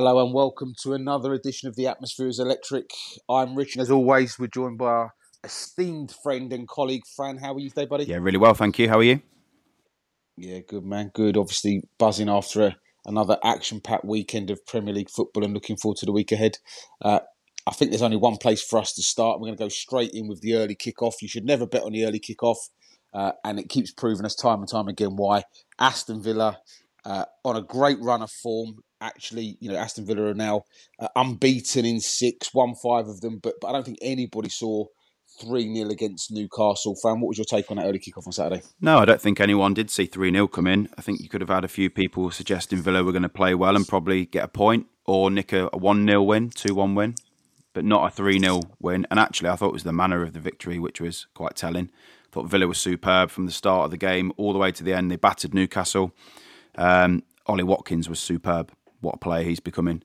Hello and welcome to another edition of the Atmosphere is Electric. I'm Rich, and as always, we're joined by our esteemed friend and colleague Fran. How are you today, buddy? Yeah, really well, thank you. How are you? Yeah, good man, good. Obviously, buzzing after a, another action-packed weekend of Premier League football, and looking forward to the week ahead. Uh, I think there's only one place for us to start. We're going to go straight in with the early kickoff. You should never bet on the early kickoff, uh, and it keeps proving us time and time again why Aston Villa uh, on a great run of form. Actually, you know, Aston Villa are now uh, unbeaten in six, won five of them, but, but I don't think anybody saw 3 0 against Newcastle. Fran, what was your take on that early kickoff on Saturday? No, I don't think anyone did see 3 0 come in. I think you could have had a few people suggesting Villa were going to play well and probably get a point or nick a 1 0 win, 2 1 win, but not a 3 0 win. And actually, I thought it was the manner of the victory which was quite telling. I thought Villa was superb from the start of the game all the way to the end. They battered Newcastle. Um, Ollie Watkins was superb. What a player he's becoming.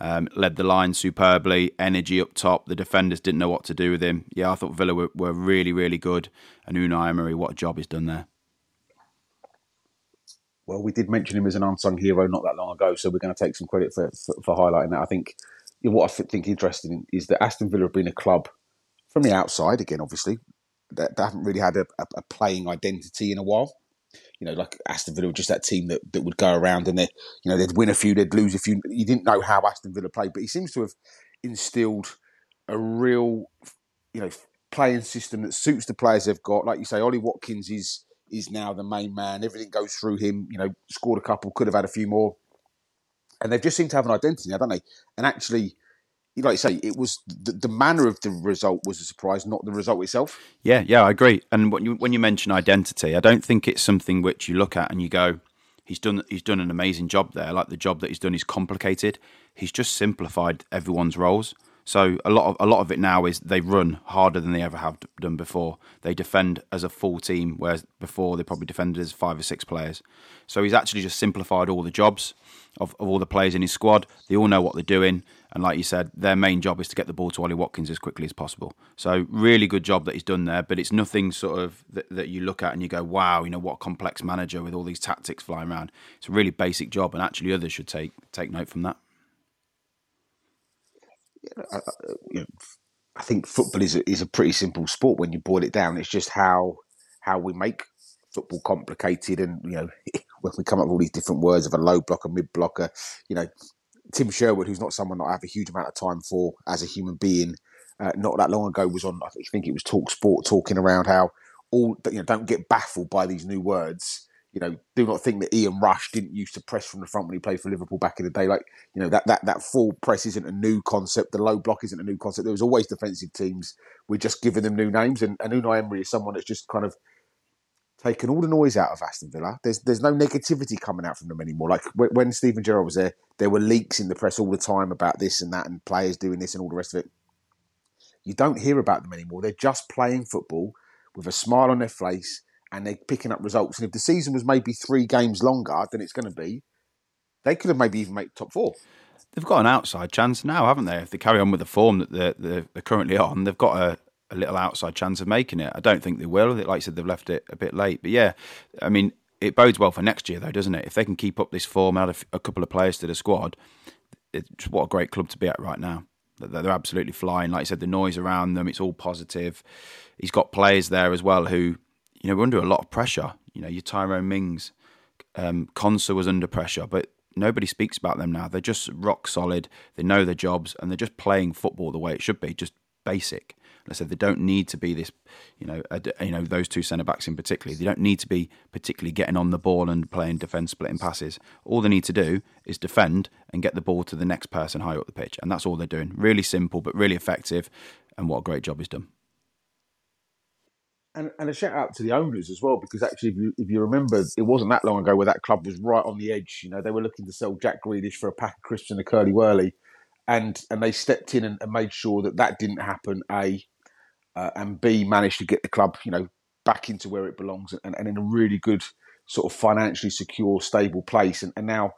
Um, led the line superbly, energy up top. The defenders didn't know what to do with him. Yeah, I thought Villa were, were really, really good. And Unai Emery, what a job he's done there. Well, we did mention him as an unsung hero not that long ago, so we're going to take some credit for, for, for highlighting that. I think what I think interesting is that Aston Villa have been a club from the outside, again, obviously, that, that haven't really had a, a, a playing identity in a while you know, like Aston Villa were just that team that, that would go around and they, you know, they'd win a few, they'd lose a few. You didn't know how Aston Villa played, but he seems to have instilled a real, you know, playing system that suits the players they've got. Like you say, Ollie Watkins is is now the main man. Everything goes through him. You know, scored a couple, could have had a few more, and they've just seemed to have an identity now, don't they? And actually, like you say, it was the, the, manner of the result was a surprise, not the result itself. Yeah, yeah, I agree. And when you when you mention identity, I don't think it's something which you look at and you go, he's done he's done an amazing job there. Like the job that he's done is complicated. He's just simplified everyone's roles. So a lot of a lot of it now is they run harder than they ever have done before. They defend as a full team, whereas before they probably defended as five or six players. So he's actually just simplified all the jobs of, of all the players in his squad. They all know what they're doing, and like you said, their main job is to get the ball to Ollie Watkins as quickly as possible. So really good job that he's done there. But it's nothing sort of that, that you look at and you go, wow, you know what complex manager with all these tactics flying around. It's a really basic job, and actually others should take take note from that. I, you know, I think football is a, is a pretty simple sport when you boil it down. It's just how how we make football complicated, and you know when we come up with all these different words of a low blocker, mid blocker, you know Tim Sherwood, who's not someone that I have a huge amount of time for as a human being, uh, not that long ago was on. I think it was Talk Sport talking around how all you know don't get baffled by these new words you know, do not think that Ian Rush didn't used to press from the front when he played for Liverpool back in the day. Like, you know, that that that full press isn't a new concept. The low block isn't a new concept. There was always defensive teams. We're just giving them new names. And, and Unai Emery is someone that's just kind of taken all the noise out of Aston Villa. There's there's no negativity coming out from them anymore. Like when, Steven Gerrard was there, there were leaks in the press all the time about this and that and players doing this and all the rest of it. You don't hear about them anymore. They're just playing football with a smile on their face and they're picking up results. And if the season was maybe three games longer than it's going to be, they could have maybe even made top four. They've got an outside chance now, haven't they? If they carry on with the form that they're, they're currently on, they've got a, a, little outside chance of making it. I don't think they will. Like I said, they've left it a bit late. But yeah, I mean, it bodes well for next year, though, doesn't it? If they can keep up this form, add a, a couple of players to the squad, it's what a great club to be at right now. They're absolutely flying. Like I said, the noise around them, it's all positive. He's got players there as well who you know, we're under a lot of pressure. You know, your Tyrone Mings, um, Konsa was under pressure, but nobody speaks about them now. They're just rock solid. They know their jobs, and they're just playing football the way it should be, just basic. I said they don't need to be this, you know, you know those two centre backs in particular. They don't need to be particularly getting on the ball and playing defence, splitting passes. All they need to do is defend and get the ball to the next person higher up the pitch, and that's all they're doing. Really simple, but really effective. And what a great job he's done and, and a shout out to the owners as well, because actually, if you, if you remember, it wasn't that long ago where that club was right on the edge. You know, they were looking to sell Jack Grealish for a pack of crisps and a curly whirly, and and they stepped in and, and made sure that that didn't happen. A uh, and B managed to get the club, you know, back into where it belongs and, and in a really good sort of financially secure, stable place. And, and now,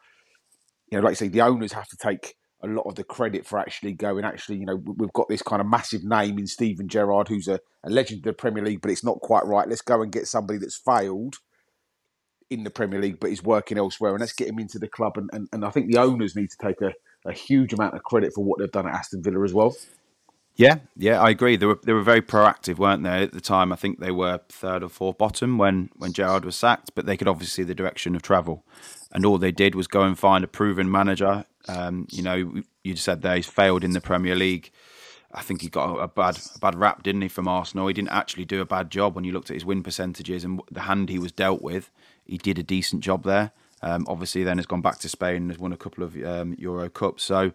you know, like I say, the owners have to take a lot of the credit for actually going. Actually, you know, we've got this kind of massive name in Steven Gerrard, who's a, a legend of the Premier League, but it's not quite right. Let's go and get somebody that's failed in the Premier League, but is working elsewhere, and let's get him into the club. And, and, and I think the owners need to take a, a huge amount of credit for what they've done at Aston Villa as well. Yeah, yeah, I agree. They were they were very proactive, weren't they? At the time, I think they were third or fourth bottom when when Gerrard was sacked, but they could obviously see the direction of travel, and all they did was go and find a proven manager. Um, you know, you said there he's failed in the Premier League. I think he got a bad a bad rap, didn't he, from Arsenal? He didn't actually do a bad job when you looked at his win percentages and the hand he was dealt with. He did a decent job there. Um, obviously, then has gone back to Spain and has won a couple of um, Euro Cups. So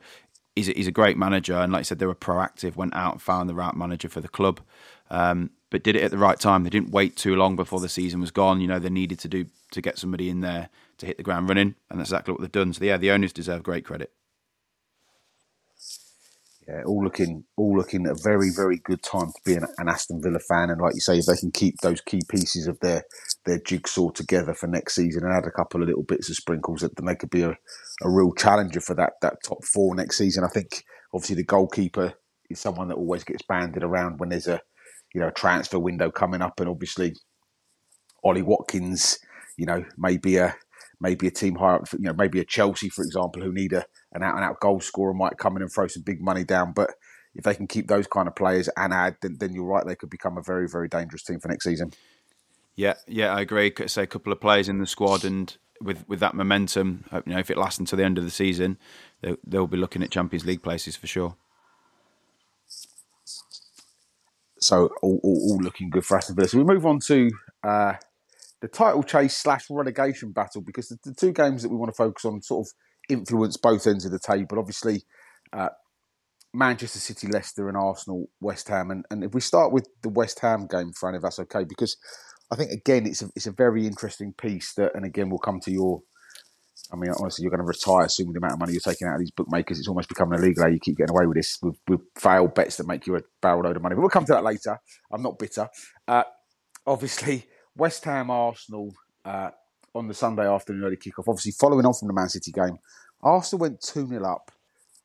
he's a, he's a great manager, and like I said, they were proactive, went out and found the right manager for the club, um, but did it at the right time. They didn't wait too long before the season was gone. You know, they needed to do to get somebody in there to hit the ground running, and that's exactly what they've done. So yeah, the owners deserve great credit. Yeah, all looking all looking a very very good time to be an, an, Aston Villa fan, and like you say, if they can keep those key pieces of their their jigsaw together for next season and add a couple of little bits of sprinkles, that then they could be a, a real challenger for that that top four next season. I think obviously the goalkeeper is someone that always gets banded around when there's a you know a transfer window coming up, and obviously Ollie Watkins, you know, maybe a maybe a team higher, you know, maybe a Chelsea, for example, who need a, an out and out goal scorer might come in and throw some big money down. But if they can keep those kind of players and add, then, then you're right, they could become a very, very dangerous team for next season. Yeah, yeah, I agree. Could say a couple of players in the squad, and with with that momentum, uh, you know, if it lasts until the end of the season, they, they'll be looking at Champions League places for sure. So all, all, all looking good for Aston Villa. So we move on to uh, the title chase slash relegation battle because the, the, two games that we want to focus on sort of influence both ends of the table. Obviously, uh, Manchester City, Leicester, and Arsenal, West Ham. And, and if we start with the West Ham game, Fran, if that's okay, because I think again it's a it's a very interesting piece that, and again we'll come to your. I mean, honestly, you're going to retire soon with the amount of money you're taking out of these bookmakers. It's almost becoming illegal. how You keep getting away with this with, with failed bets that make you a barrel load of money. But we'll come to that later. I'm not bitter. Uh, obviously, West Ham Arsenal uh, on the Sunday afternoon early kickoff. Obviously, following on from the Man City game, Arsenal went 2 0 up,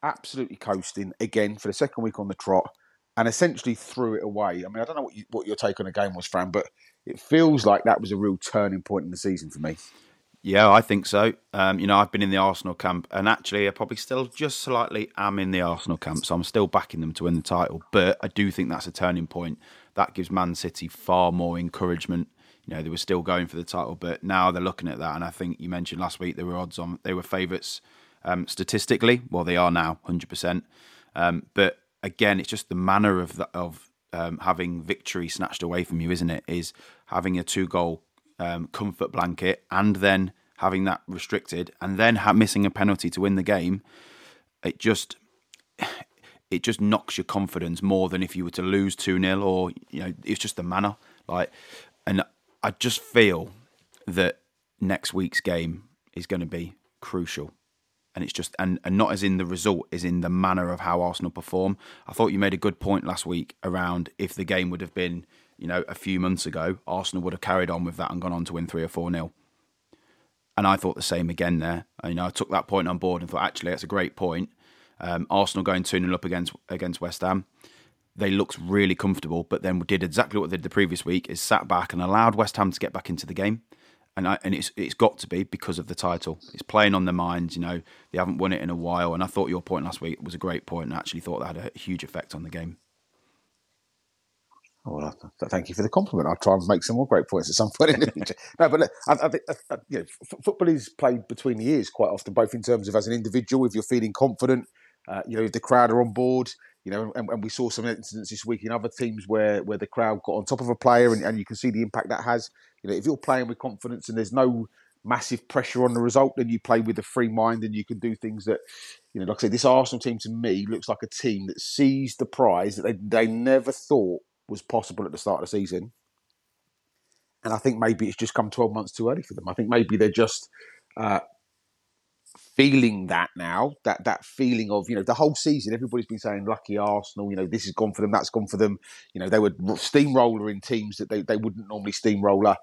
absolutely coasting again for the second week on the trot, and essentially threw it away. I mean, I don't know what, you, what your take on the game was, Fran, but it feels like that was a real turning point in the season for me. Yeah, I think so. Um, you know, I've been in the Arsenal camp, and actually, I probably still just slightly am in the Arsenal camp, so I'm still backing them to win the title. But I do think that's a turning point. That gives Man City far more encouragement you know they were still going for the title, but now they're looking at that. And I think you mentioned last week they were odds on they were favourites um, statistically. Well, they are now, hundred um, percent. But again, it's just the manner of the, of um, having victory snatched away from you, isn't it? Is having a two goal um, comfort blanket and then having that restricted and then ha- missing a penalty to win the game. It just it just knocks your confidence more than if you were to lose 2 0 or, you know, it's just the manner. Like, and I just feel that next week's game is going to be crucial. And it's just, and, and not as in the result, is in the manner of how Arsenal perform. I thought you made a good point last week around if the game would have been, you know, a few months ago, Arsenal would have carried on with that and gone on to win 3 or 4 nil. And I thought the same again there. And, you know, I took that point on board and thought, actually, that's a great point. Um, Arsenal going 2 0 up against, against West Ham they looked really comfortable, but then did exactly what they did the previous week: is sat back and allowed West Ham to get back into the game. And I, and it's it's got to be because of the title. It's playing on their minds. You know, they haven't won it in a while. And I thought your point last week was a great point, and I actually thought that had a huge effect on the game. Oh, well, thank you for the compliment. I'll try and make some more great points at some point in the future. no, but look, I, I think you know, f- football is played between the ears quite often, both in terms of as an individual, if you're feeling confident, uh, you know, if the crowd are on board, you know, and, and, we saw some incidents this week in other teams where where the crowd got on top of a player, and, and you can see the impact that has. You know, if you're playing with confidence and there's no massive pressure on the result, then you play with a free mind and you can do things that, you know, like I said, this Arsenal team to me looks like a team that sees the prize that they they never thought was possible at the start of the season. And I think maybe it's just come 12 months too early for them. I think maybe they're just uh, feeling that now, that that feeling of, you know, the whole season, everybody's been saying lucky Arsenal, you know, this has gone for them, that's gone for them. You know, they were steamroller in teams that they, they wouldn't normally steamroller.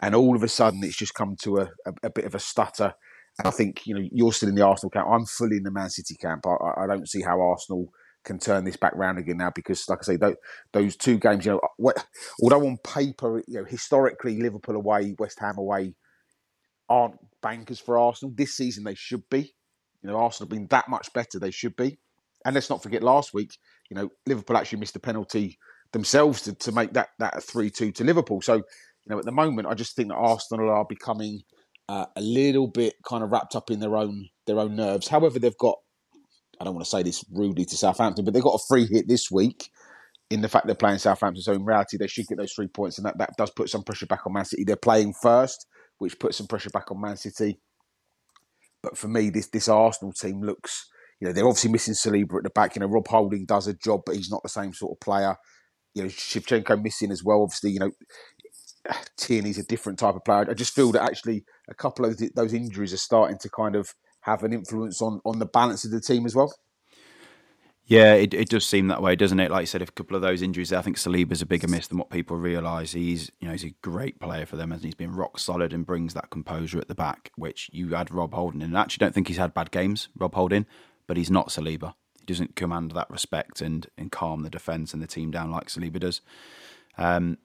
And all of a sudden it's just come to a, a, a bit of a stutter. And I think, you know, you're still in the Arsenal camp. I'm fully in the Man City camp. I, I don't see how Arsenal can turn this back round again now because, like I say, those, those two games, you know, although on paper, you know, historically Liverpool away, West Ham away aren't bankers for Arsenal. This season they should be. You know, Arsenal have been that much better they should be. And let's not forget last week, you know, Liverpool actually missed a penalty themselves to, to make that that a three two to Liverpool. So, you know, at the moment, I just think that Arsenal are becoming uh, a little bit kind of wrapped up in their own their own nerves. However, they've got I don't want to say this rudely to Southampton, but they've got a free hit this week in the fact they're playing Southampton. So in reality, they should get those three points, and that, that does put some pressure back on Man City. They're playing first, which puts some pressure back on Man City. But for me, this this Arsenal team looks, you know, they're obviously missing Saliba at the back. You know, Rob Holding does a job, but he's not the same sort of player. You know, Zinchenko missing as well. Obviously, you know, Tierney's a different type of player. I just feel that actually a couple of those injuries are starting to kind of have an influence on on the balance of the team as well. Yeah, it, it does seem that way, doesn't it? Like you said, a couple of those injuries, I think Saliba's a bigger miss than what people realise. He's, you know, he's a great player for them, and he's been rock solid and brings that composure at the back, which you add Rob Holding in. And I actually don't think he's had bad games, Rob Holding, but he's not Saliba. He doesn't command that respect and, and calm the defence and the team down like Saliba does. Um,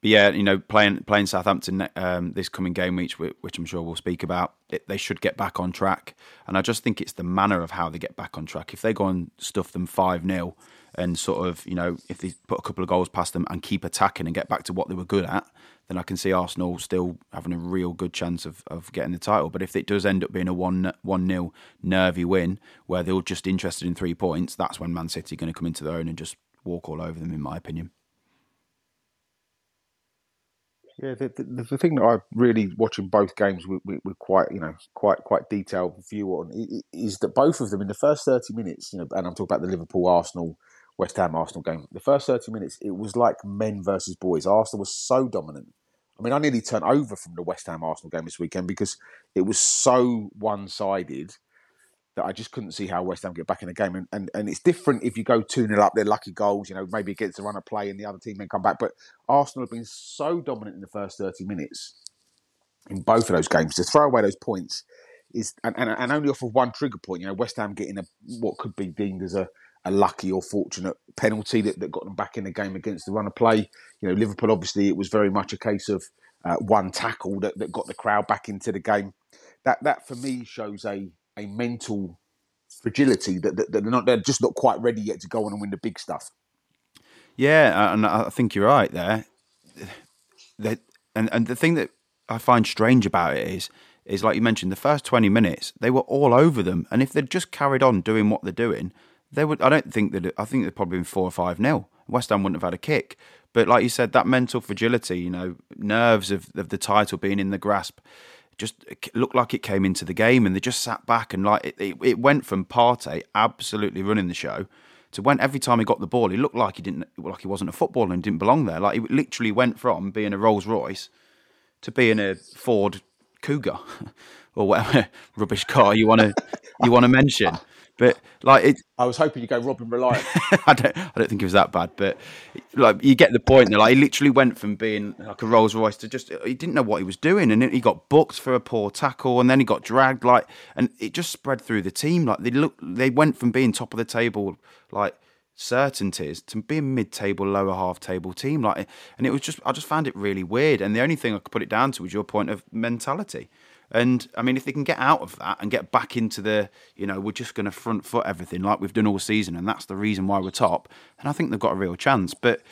but yeah, you know, playing playing Southampton um, this coming game week, which I'm sure we'll speak about, it, they should get back on track. And I just think it's the manner of how they get back on track. If they go and stuff them five 0 and sort of, you know, if they put a couple of goals past them and keep attacking and get back to what they were good at, then I can see Arsenal still having a real good chance of, of getting the title. But if it does end up being a one one nil nervy win where they're just interested in three points, that's when Man City are going to come into their own and just walk all over them, in my opinion. Yeah, the, the, the, thing that I really watching both games with, with, with, quite you know quite quite detailed view on is that both of them in the first thirty minutes, you know, and I'm talking about the Liverpool Arsenal West Ham Arsenal game. The first thirty minutes, it was like men versus boys. Arsenal was so dominant. I mean, I nearly turned over from the West Ham Arsenal game this weekend because it was so one sided that I just couldn't see how West Ham get back in the game. And, and, and it's different if you go 2 0 up, they're lucky goals, you know, maybe against the run of play and the other team then come back. But Arsenal have been so dominant in the first 30 minutes in both of those games to throw away those points is, and, and, and only off of one trigger point, you know, West Ham getting a what could be deemed as a, a lucky or fortunate penalty that, that got them back in the game against the run of play. You know, Liverpool, obviously, it was very much a case of uh, one tackle that, that got the crowd back into the game. That, that for me shows a a mental fragility that, that, that, they're not they're just not quite ready yet to go on and win the big stuff. Yeah, and I think you're right there. That and and the thing that I find strange about it is is like you mentioned the first 20 minutes they were all over them and if they'd just carried on doing what they're doing they would I don't think that I think they'd probably been 4 or 5 nil West Ham wouldn't have had a kick but like you said that mental fragility you know nerves of, of the title being in the grasp just uh, looked like it came into the game and they just sat back and like it, it, it, went from Partey absolutely running the show to when every time he got the ball he looked like he didn't like he wasn't a footballer and didn't belong there. Like he literally went from being a Rolls Royce to being a Ford Cougar or whatever rubbish car you want to you want to mention but like it, I was hoping you'd go Robin Reliant. I don't, I don't think it was that bad, but like you get the point. There, like he literally went from being like a Rolls Royce to just he didn't know what he was doing, and he got booked for a poor tackle, and then he got dragged. Like, and it just spread through the team. Like they look, they went from being top of the table, like certainties to being mid-table, lower half-table team. Like, and it was just I just found it really weird. And the only thing I could put it down to was your point of mentality. And I mean, if they can get out of that and get back into the, you know, we're just going to front foot everything like we've done all season, and that's the reason why we're top, and I think they've got a real chance. But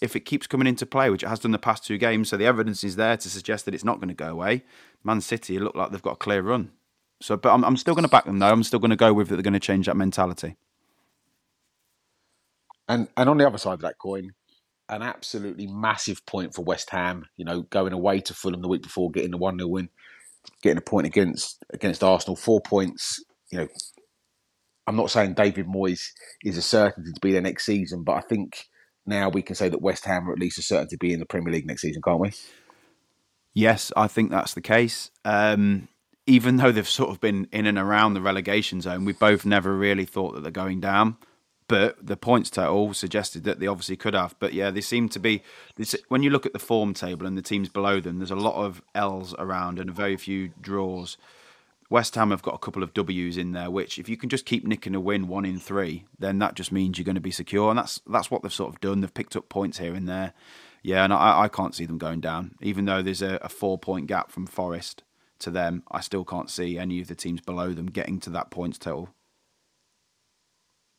if it keeps coming into play, which it has done the past two games, so the evidence is there to suggest that it's not going to go away, Man City look like they've got a clear run. So, but I'm, I'm still going to back them though. I'm still going to go with that they're going to change that mentality. And and on the other side of that coin, an absolutely massive point for West Ham. You know, going away to Fulham the week before, getting the one 0 win getting a point against against Arsenal, four points. You know, I'm not saying David Moyes is a certainty to be there next season, but I think now we can say that West Ham are at least a certainty to be in the Premier League next season, can't we? Yes, I think that's the case. Um, even though they've sort of been in and around the relegation zone, we both never really thought that they're going down but the points total suggested that they obviously could have. But yeah, they seem to be. When you look at the form table and the teams below them, there's a lot of L's around and very few draws. West Ham have got a couple of W's in there, which if you can just keep nicking a win one in three, then that just means you're going to be secure, and that's that's what they've sort of done. They've picked up points here and there. Yeah, and I, I can't see them going down, even though there's a, a four point gap from Forest to them, I still can't see any of the teams below them getting to that points total.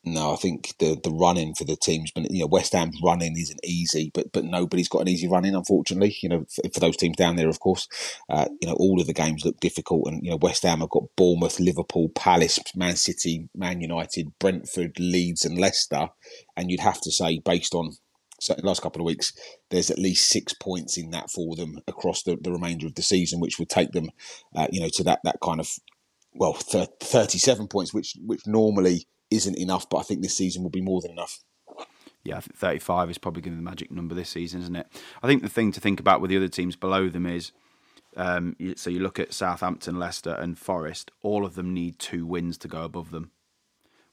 No, I think the the running for the teams, but you know, West Ham's running isn't easy, but but nobody's got an easy running, unfortunately. You know, for, for those teams down there, of course, uh, you know, all of the games look difficult, and you know, West Ham have got Bournemouth, Liverpool, Palace, Man City, Man United, Brentford, Leeds, and Leicester, and you'd have to say, based on the last couple of weeks, there's at least six points in that for them across the, the remainder of the season, which would take them, uh, you know, to that that kind of well, 37 points, which which normally isn't enough, but I think this season will be more than enough. Yeah, I think 35 is probably going to be the magic number this season, isn't it? I think the thing to think about with the other teams below them is um, so you look at Southampton, Leicester, and Forest, all of them need two wins to go above them,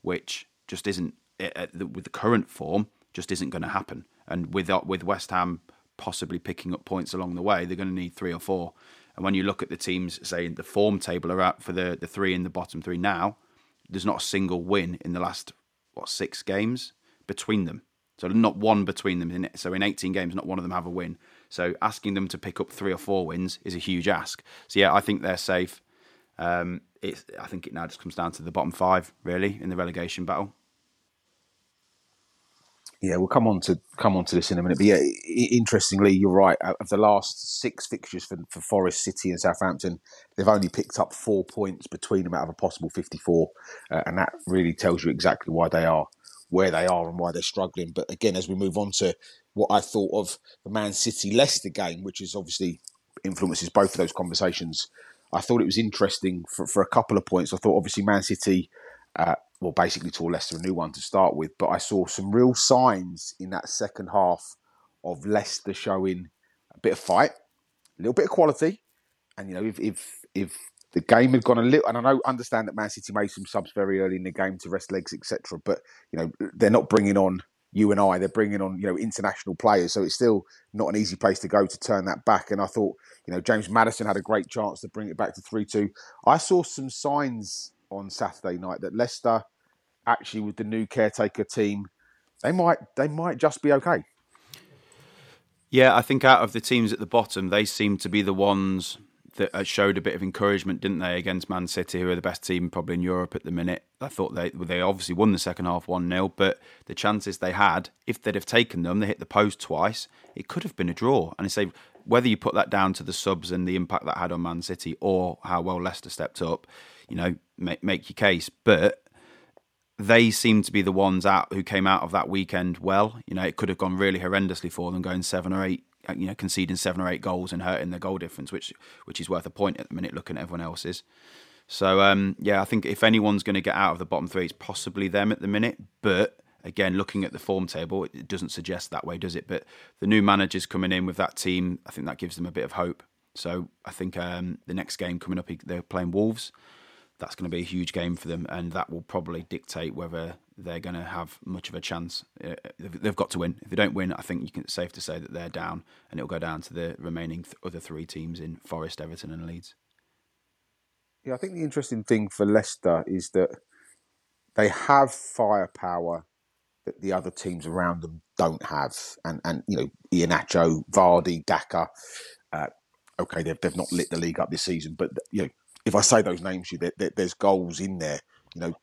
which just isn't, with the current form, just isn't going to happen. And with, with West Ham possibly picking up points along the way, they're going to need three or four. And when you look at the teams, say, the form table are out for the, the three in the bottom three now, there's not a single win in the last what six games between them. So not one between them. So in 18 games, not one of them have a win. So asking them to pick up three or four wins is a huge ask. So yeah, I think they're safe. Um, it's, I think it now just comes down to the bottom five really in the relegation battle. Yeah, we'll come on to come on to this in a minute. But yeah, interestingly, you're right. Of the last six fixtures for, for Forest City and Southampton, they've only picked up four points between them out of a possible 54, uh, and that really tells you exactly why they are where they are and why they're struggling. But again, as we move on to what I thought of the Man City Leicester game, which is obviously influences both of those conversations, I thought it was interesting for, for a couple of points. I thought obviously Man City uh, well, basically tore Leicester a new one to start with. But I saw some real signs in that second half of Leicester showing a bit of fight, a little bit of quality, and you know if if if the game had gone a little, and I know understand that Man City made some subs very early in the game to rest legs, etc. But you know they're not bringing on you and I; they're bringing on you know international players, so it's still not an easy place to go to turn that back. And I thought you know James Maddison had a great chance to bring it back to three two. I saw some signs on Saturday night that Leicester, actually with the new caretaker team, they might they might just be okay. Yeah, I think out of the teams at the bottom, they seem to be the ones that uh, showed a bit of encouragement, didn't they, against Man City, who are the best team probably in Europe at the minute. I thought they they obviously won the second half one 0 but the chances they had, if they'd have taken them, they hit the post twice. It could have been a draw, and I say whether you put that down to the subs and the impact that had on Man City, or how well Leicester stepped up, you know, make, make your case. But they seem to be the ones out who came out of that weekend well. You know, it could have gone really horrendously for them, going seven or eight, you know, conceding seven or eight goals and hurting their goal difference, which which is worth a point at the minute, looking at everyone else's. So um, yeah, I think if anyone's going to get out of the bottom three, it's possibly them at the minute. But again, looking at the form table, it doesn't suggest that way, does it? But the new managers coming in with that team, I think that gives them a bit of hope. So I think um, the next game coming up, they're playing Wolves that's going to be a huge game for them, and that will probably dictate whether they're going to have much of a chance. Uh, they've got to win. If they don't win, I think you can it's safe to say that they're down, and it'll go down to the remaining th- other three teams in Forest, Everton, and Leeds. Yeah, I think the interesting thing for Leicester is that they have firepower that the other teams around them don't have, and and you know Iheanacho, Vardy, Daka. Uh, okay, they've they've not lit the league up this season, but you know if I say those names, you there, there, there's goals in there. You know,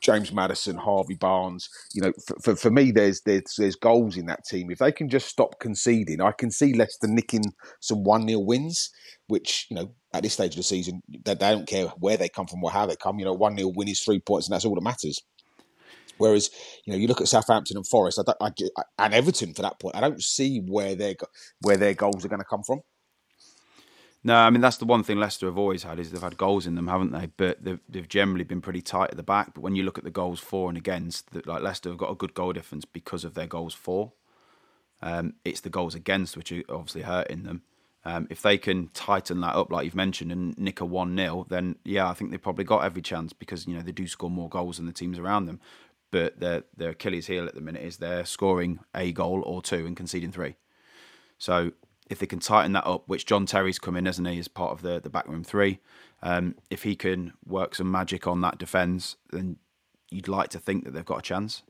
James Maddison, Harvey Barnes. You know, for, for, for, me, there's there's there's goals in that team. If they can just stop conceding, I can see Leicester nicking some one 0 wins. Which you know, at this stage of the season, they, they don't care where they come from or how they come. You know, one 0 win is three points, and that's all that matters. Whereas, you know, you look at Southampton and Forest, I I, and Everton for that point, I don't see where their where their goals are going to come from. No, I mean that's the one thing Leicester have always had is they've had goals in them, haven't they? But they've, they've generally been pretty tight at the back. But when you look at the goals for and against, like Leicester have got a good goal difference because of their goals for. Um, it's the goals against which are obviously hurting them. Um, if they can tighten that up, like you've mentioned, and nick a one 0 then yeah, I think they've probably got every chance because you know they do score more goals than the teams around them. But their their Achilles heel at the minute is they're scoring a goal or two and conceding three. So if they can tighten that up, which John Terry's come in, hasn't he, as part of the, the backroom three. Um, if he can work some magic on that defence, then you'd like to think that they've got a chance.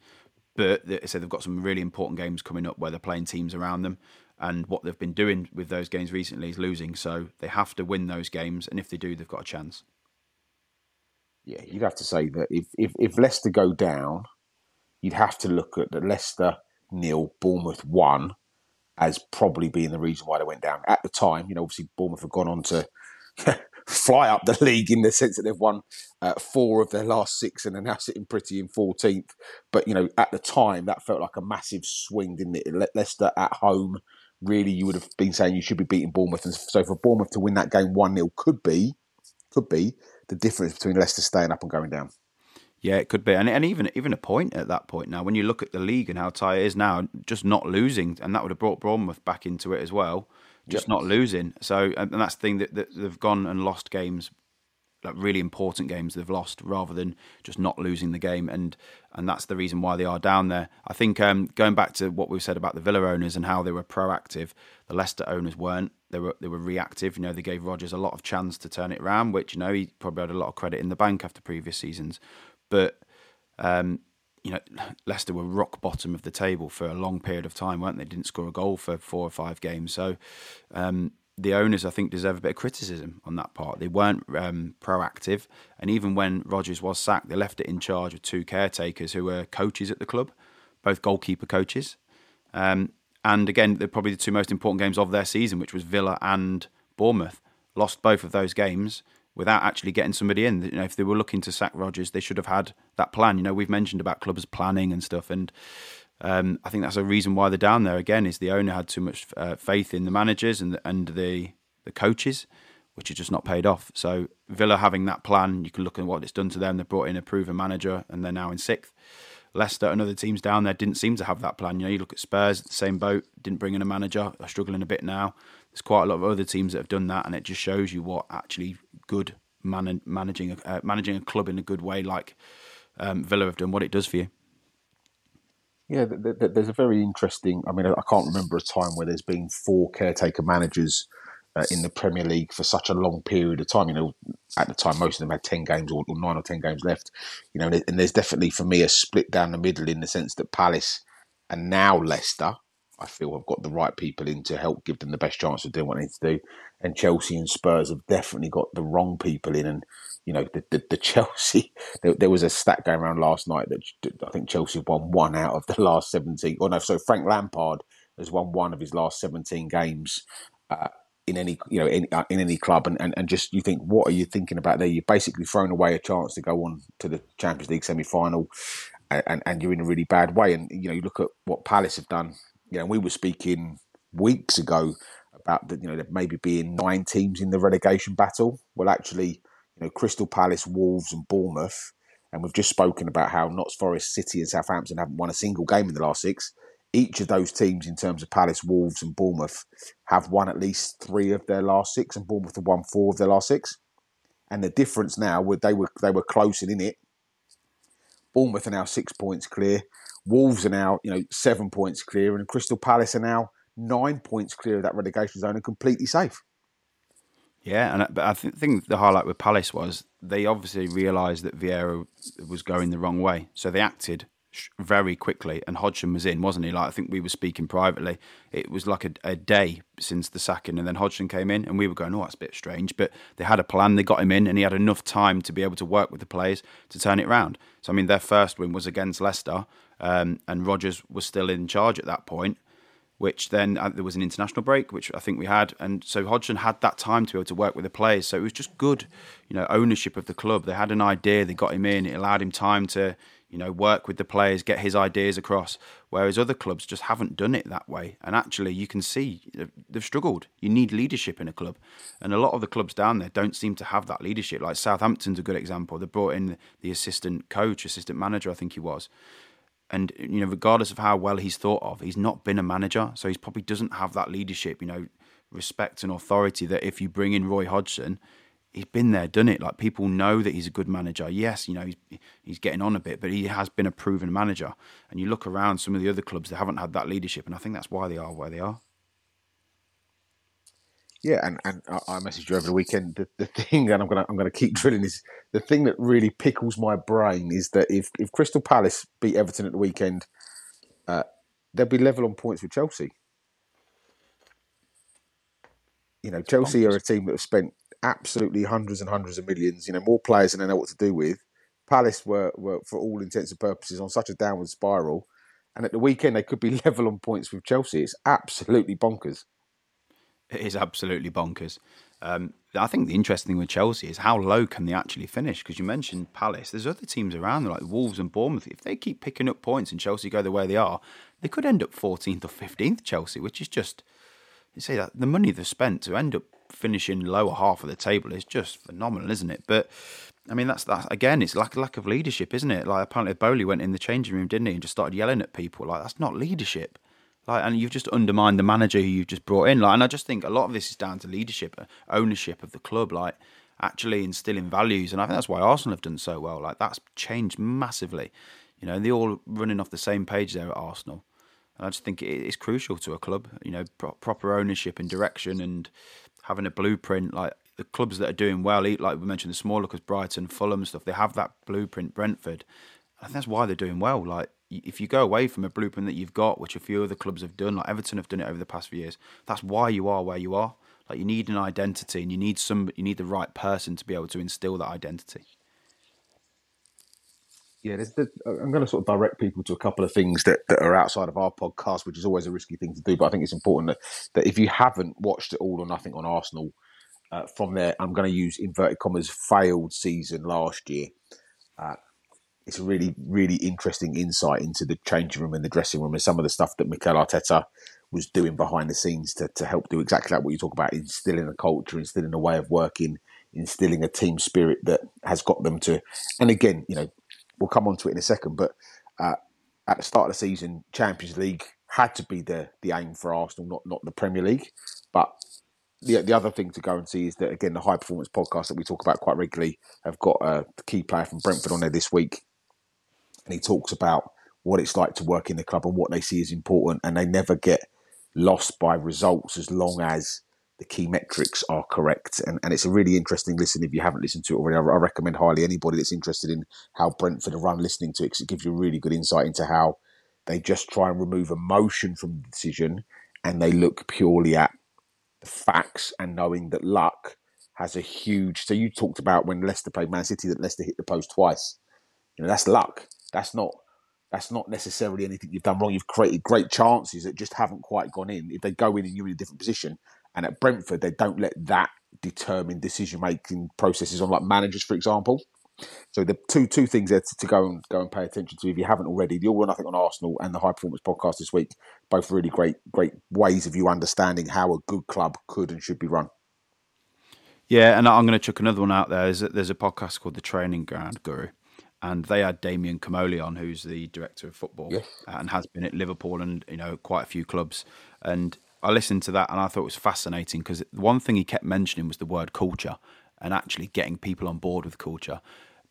But they said they've got some really important games coming up where they're playing teams around them. And what they've been doing with those games recently is losing. So they have to win those games. And if they do, they've got a chance. Yeah, you'd have to say that if, if, if Leicester go down, you'd have to look at the Leicester nil, Bournemouth one as probably being the reason why they went down. At the time, you know, obviously Bournemouth have gone on to fly up the league in the sense that they've won uh, four of their last six and are now sitting pretty in 14th. But, you know, at the time, that felt like a massive swing, didn't it? Le- Leicester at home, really, you would have been saying you should be beating Bournemouth. And so for Bournemouth to win that game 1 0 could be, could be the difference between Leicester staying up and going down. Yeah, it could be, and and even even a point at that point now. When you look at the league and how tight it is now, just not losing, and that would have brought Bournemouth back into it as well. Just yep. not losing. So, and that's the thing that, that they've gone and lost games, like really important games they've lost, rather than just not losing the game. And and that's the reason why they are down there. I think um, going back to what we've said about the Villa owners and how they were proactive, the Leicester owners weren't. They were they were reactive. You know, they gave Rodgers a lot of chance to turn it around, which you know he probably had a lot of credit in the bank after previous seasons. But um, you know, Leicester were rock bottom of the table for a long period of time, weren't they? Didn't score a goal for four or five games. So um, the owners, I think, deserve a bit of criticism on that part. They weren't um, proactive, and even when Rodgers was sacked, they left it in charge of two caretakers who were coaches at the club, both goalkeeper coaches. Um, and again, they're probably the two most important games of their season, which was Villa and Bournemouth. Lost both of those games without actually getting somebody in. You know, if they were looking to sack Rodgers, they should have had that plan. You know, we've mentioned about clubs planning and stuff, and um, I think that's a reason why they're down there. Again, is the owner had too much uh, faith in the managers and the, and the the coaches, which has just not paid off. So Villa having that plan, you can look at what it's done to them. They brought in a proven manager, and they're now in sixth. Leicester and other teams down there didn't seem to have that plan. You know, you look at Spurs, same boat, didn't bring in a manager, are struggling a bit now. There's quite a lot of other teams that have done that, and it just shows you what actually good man- managing uh, managing a club in a good way, like um, Villa have done, what it does for you. Yeah, there's a very interesting. I mean, I can't remember a time where there's been four caretaker managers uh, in the Premier League for such a long period of time. You know, at the time, most of them had ten games or, nine or ten games left. You know, and there's definitely for me a split down the middle in the sense that Palace and now Leicester I feel I've got the right people in to help give them the best chance of doing what they need to do. And Chelsea and Spurs have definitely got the wrong people in. And, you know, the, the, the Chelsea, there, there, was a stat going around last night that I think Chelsea won one out of the last 17. Or no, so Frank Lampard has won one of his last 17 games. Uh, in any you know in, uh, in any club and, and, and just you think what are you thinking about there you're basically thrown away a chance to go on to the Champions League semi-final and, and you're in a really bad way and you know you look at what Palace have done you know, we were speaking weeks ago about that, you know, there maybe being nine teams in the relegation battle. Well, actually, you know, Crystal Palace, Wolves, and Bournemouth, and we've just spoken about how Notts Forest, City, and Southampton haven't won a single game in the last six. Each of those teams, in terms of Palace, Wolves, and Bournemouth, have won at least three of their last six, and Bournemouth have won four of their last six. And the difference now, they were they were close and in it. Bournemouth are now six points clear. Wolves are now, you know, seven points clear, and Crystal Palace are now nine points clear of that relegation zone and completely safe. Yeah, and but I think the highlight with Palace was they obviously realised that Vieira was going the wrong way, so they acted very quickly. And Hodgson was in, wasn't he? Like I think we were speaking privately. It was like a, a, day since the sacking, and then Hodgson came in, and we were going, "Oh, that's a bit strange." But they had a plan. They got him in, and he had enough time to be able to work with the players to turn it around. So I mean, their first win was against Leicester, um, and Rodgers was still in charge at that point. Which then uh, there was an international break, which I think we had, and so Hodgson had that time to be able to work with the players. So it was just good, you know, ownership of the club. They had an idea, they got him in, it allowed him time to, you know, work with the players, get his ideas across. Whereas other clubs just haven't done it that way. And actually, you can see they've struggled. You need leadership in a club, and a lot of the clubs down there don't seem to have that leadership. Like Southampton's a good example. They brought in the assistant coach, assistant manager, I think he was, and you know, regardless of how well he's thought of, he's not been a manager, so he probably doesn't have that leadership, you know, respect and authority that if you bring in Roy Hodgson, he's been there, done it. Like people know that he's a good manager. Yes, you know, he's he's getting on a bit, but he has been a proven manager. And you look around some of the other clubs, they haven't had that leadership, and I think that's why they are where they are. Yeah, and, and I messaged you over the weekend. The, the thing, and I'm gonna I'm gonna keep drilling is the thing that really pickles my brain is that if if Crystal Palace beat Everton at the weekend, uh, they'll be level on points with Chelsea. You know, Chelsea are a team that have spent absolutely hundreds and hundreds of millions. You know, more players than they know what to do with. Palace were, were for all intents and purposes, on such a downward spiral. And at the weekend, they could be level on points with Chelsea. It's absolutely bonkers. It is absolutely bonkers. Um, I think the interesting thing with Chelsea is how low can they actually finish? Because you mentioned Palace. There's other teams around there like Wolves and Bournemouth. If they keep picking up points and Chelsea go the way they are, they could end up 14th or 15th. Chelsea, which is just you say that the money they've spent to end up finishing lower half of the table is just phenomenal, isn't it? But I mean, that's that again. It's a lack of leadership, isn't it? Like apparently Boehly went in the changing room, didn't he, and just started yelling at people. Like that's not leadership. Like, and you've just undermined the manager who you've just brought in. Like, and I just think a lot of this is down to leadership, uh, ownership of the club. Like, actually instilling values, and I think that's why Arsenal have done so well. Like, that's changed massively. You know, they're all running off the same page there at Arsenal. And I just think it's crucial to a club. You know, pro- proper ownership and direction, and having a blueprint. Like the clubs that are doing well, like we mentioned, the smaller clubs, Brighton, Fulham, stuff. They have that blueprint. Brentford. I think that's why they're doing well. Like if you go away from a blueprint that you've got, which a few other clubs have done, like Everton have done it over the past few years, that's why you are where you are. Like you need an identity, and you need some, you need the right person to be able to instill that identity. Yeah, there's, I'm going to sort of direct people to a couple of things that, that are outside of our podcast, which is always a risky thing to do. But I think it's important that, that if you haven't watched it all or nothing on Arsenal, uh, from there, I'm going to use inverted commas failed season last year. Uh, it's a really, really interesting insight into the changing room and the dressing room and some of the stuff that Mikel Arteta was doing behind the scenes to, to help do exactly like what you talk about, instilling a culture, instilling a way of working, instilling a team spirit that has got them to. And again, you know, we'll come on to it in a second, but uh, at the start of the season, Champions League had to be the the aim for Arsenal, not not the Premier League. But the the other thing to go and see is that again, the high performance podcast that we talk about quite regularly have got a key player from Brentford on there this week, and he talks about what it's like to work in the club and what they see as important, and they never get lost by results as long as the key metrics are correct. And, and it's a really interesting listen. If you haven't listened to it already, I, I recommend highly anybody that's interested in how Brentford are run listening to it because it gives you a really good insight into how they just try and remove emotion from the decision and they look purely at the facts and knowing that luck has a huge. So you talked about when Leicester played Man City that Leicester hit the post twice. You know that's luck. That's not that's not necessarily anything you've done wrong. You've created great chances that just haven't quite gone in. If they go in and you're in a different position, and at Brentford they don't let that determine decision making processes on like managers, for example. So the two two things there to, to, go and go and pay attention to if you haven't already. The All or Nothing on Arsenal and the High Performance Podcast this week, both really great great ways of you understanding how a good club could and should be run. Yeah, and I'm going to chuck another one out there. There's a, there's a podcast called The Training Ground Guru, and they had Damien Comolli on, who's the director of football yes. and has been at Liverpool and you know quite a few clubs. And I listened to that and I thought it was fascinating because one thing he kept mentioning was the word culture and actually getting people on board with culture.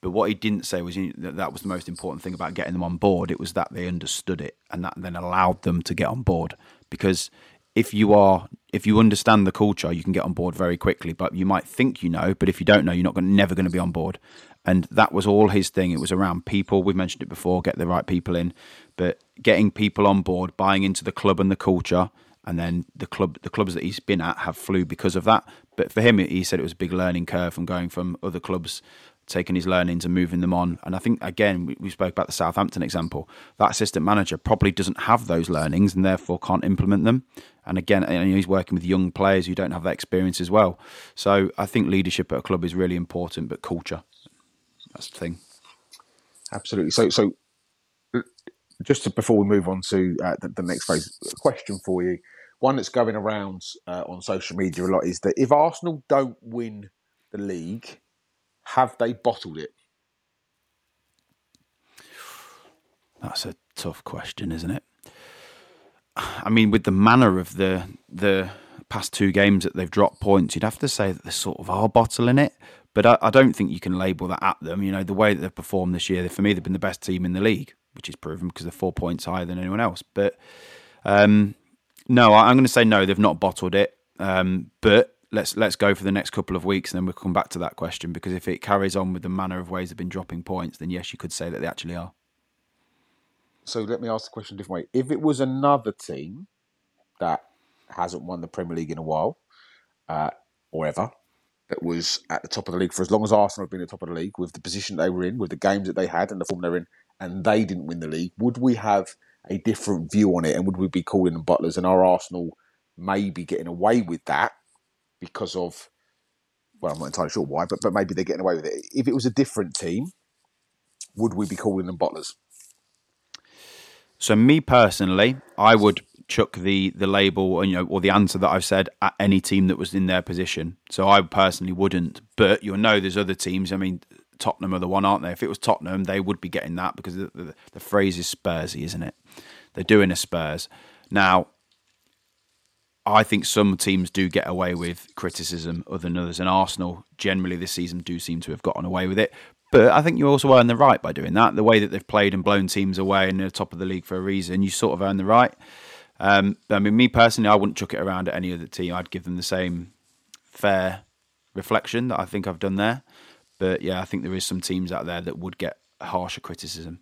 But what he didn't say was that that was the most important thing about getting them on board. It was that they understood it and that then allowed them to get on board. Because if you are if you understand the culture, you can get on board very quickly. But you might think you know, but if you don't know, you're not going, never going to be on board. And that was all his thing. It was around people. We've mentioned it before. Get the right people in, but getting people on board, buying into the club and the culture, and then the club, the clubs that he's been at have flew because of that. But for him, he said it was a big learning curve from going from other clubs taking his learnings and moving them on. And I think again, we, spoke about the Southampton example. That assistant manager probably doesn't have those learnings and therefore can't implement them. And again, he's working with young players who don't have that experience as well. So I think leadership at a club is really important, but culture, that's the thing. Absolutely. So, so just to, before we move on to uh, the, the, next phase, question for you. One that's going around uh, on social media a lot is that if Arsenal don't win the league, have they bottled it? That's a tough question, isn't it? I mean, with the manner of the the past two games that they've dropped points, you'd have to say that they sort of are bottling it. But I, I, don't think you can label that at them. You know, the way that they've performed this year, for me, they've been the best team in the league, which is proven because they're four points higher than anyone else. But um, no, I'm going to say no, they've not bottled it. Um, but let's let's go for the next couple of weeks, and then we'll come back to that question because if it carries on with the manner of ways they've been dropping points, then yes, you could say that they actually are. So let me ask the question a different way: If it was another team that hasn't won the Premier League in a while, uh, or ever that was at the top of the league for as long as Arsenal have been at the top of the league with the position they were in, with the games that they had and the form they're in, and they didn't win the league, would we have a different view on it and would we be calling them butlers and our Arsenal maybe getting away with that because of well, I'm not entirely sure why, but but maybe they're getting away with it. If it was a different team, would we be calling them butlers? So me personally, I would chuck the the label you know or the answer that I've said at any team that was in their position. So I personally wouldn't, but you'll know there's other teams. I mean, Tottenham are the one, aren't they? If it was Tottenham, they would be getting that because the, the, the phrase is Spursy, isn't it? They're doing a Spurs now. I think some teams do get away with criticism other than others, and Arsenal generally this season do seem to have gotten away with it. But I think you also earn the right by doing that. The way that they've played and blown teams away and they're top of the league for a reason, you sort of earn the right. Um, I mean, me personally, I wouldn't chuck it around at any other team. I'd give them the same fair reflection that I think I've done there. But yeah, I think there is some teams out there that would get harsher criticism.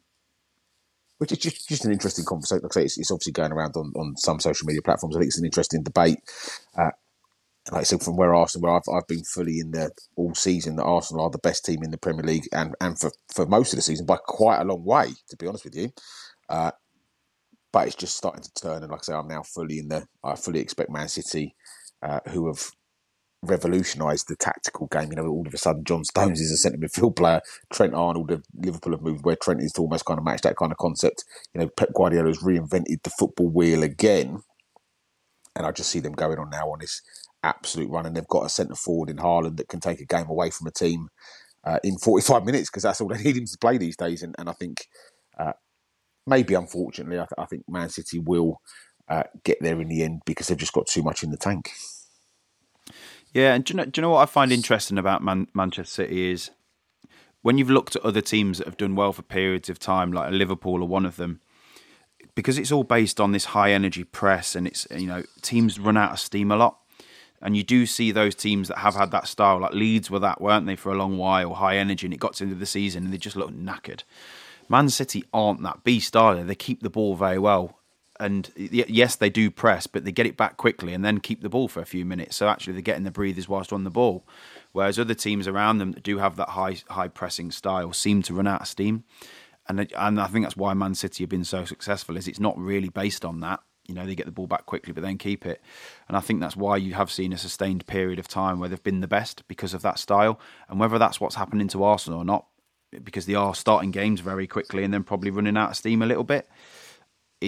Which is just, just an interesting conversation. Like I say, it's, it's obviously going around on, on some social media platforms. I think it's an interesting debate. Uh, like I said, from where Arsenal, where I've, I've been fully in there all season, that Arsenal are the best team in the Premier League and, and for, for most of the season by quite a long way, to be honest with you. Uh, but it's just starting to turn. And like I say, I'm now fully in the, I fully expect Man City, uh, who have revolutionised the tactical game. You know, all of a sudden, John Stones is a centre midfield player. Trent Arnold of Liverpool have moved where Trent is to almost kind of match that kind of concept. You know, Pep Guardiola has reinvented the football wheel again. And I just see them going on now on this absolute run. And they've got a centre forward in Haaland that can take a game away from a team uh, in 45 minutes because that's all they need him to play these days. And, and I think uh, maybe unfortunately, I, th- I, think Man City will uh, get there in the end because they've just got too much in the tank. Yeah, and do you know, do you know what I find interesting about Man- Manchester City is when you've looked at other teams that have done well for periods of time, like Liverpool or one of them, because it's all based on this high energy press and it's you know teams run out of steam a lot. And you do see those teams that have had that style, like Leeds were that, weren't they, for a long while, high energy, and it got to the end of the season and they just looked knackered. Man City aren't that beast, are they? They keep the ball very well. And yes, they do press, but they get it back quickly and then keep the ball for a few minutes. So actually, they're getting the breathers whilst on the ball. Whereas other teams around them that do have that high high pressing style seem to run out of steam. And and I think that's why Man City have been so successful. Is it's not really based on that. You know, they get the ball back quickly, but then keep it. And I think that's why you have seen a sustained period of time where they've been the best because of that style. And whether that's what's happening to Arsenal or not, because they are starting games very quickly and then probably running out of steam a little bit.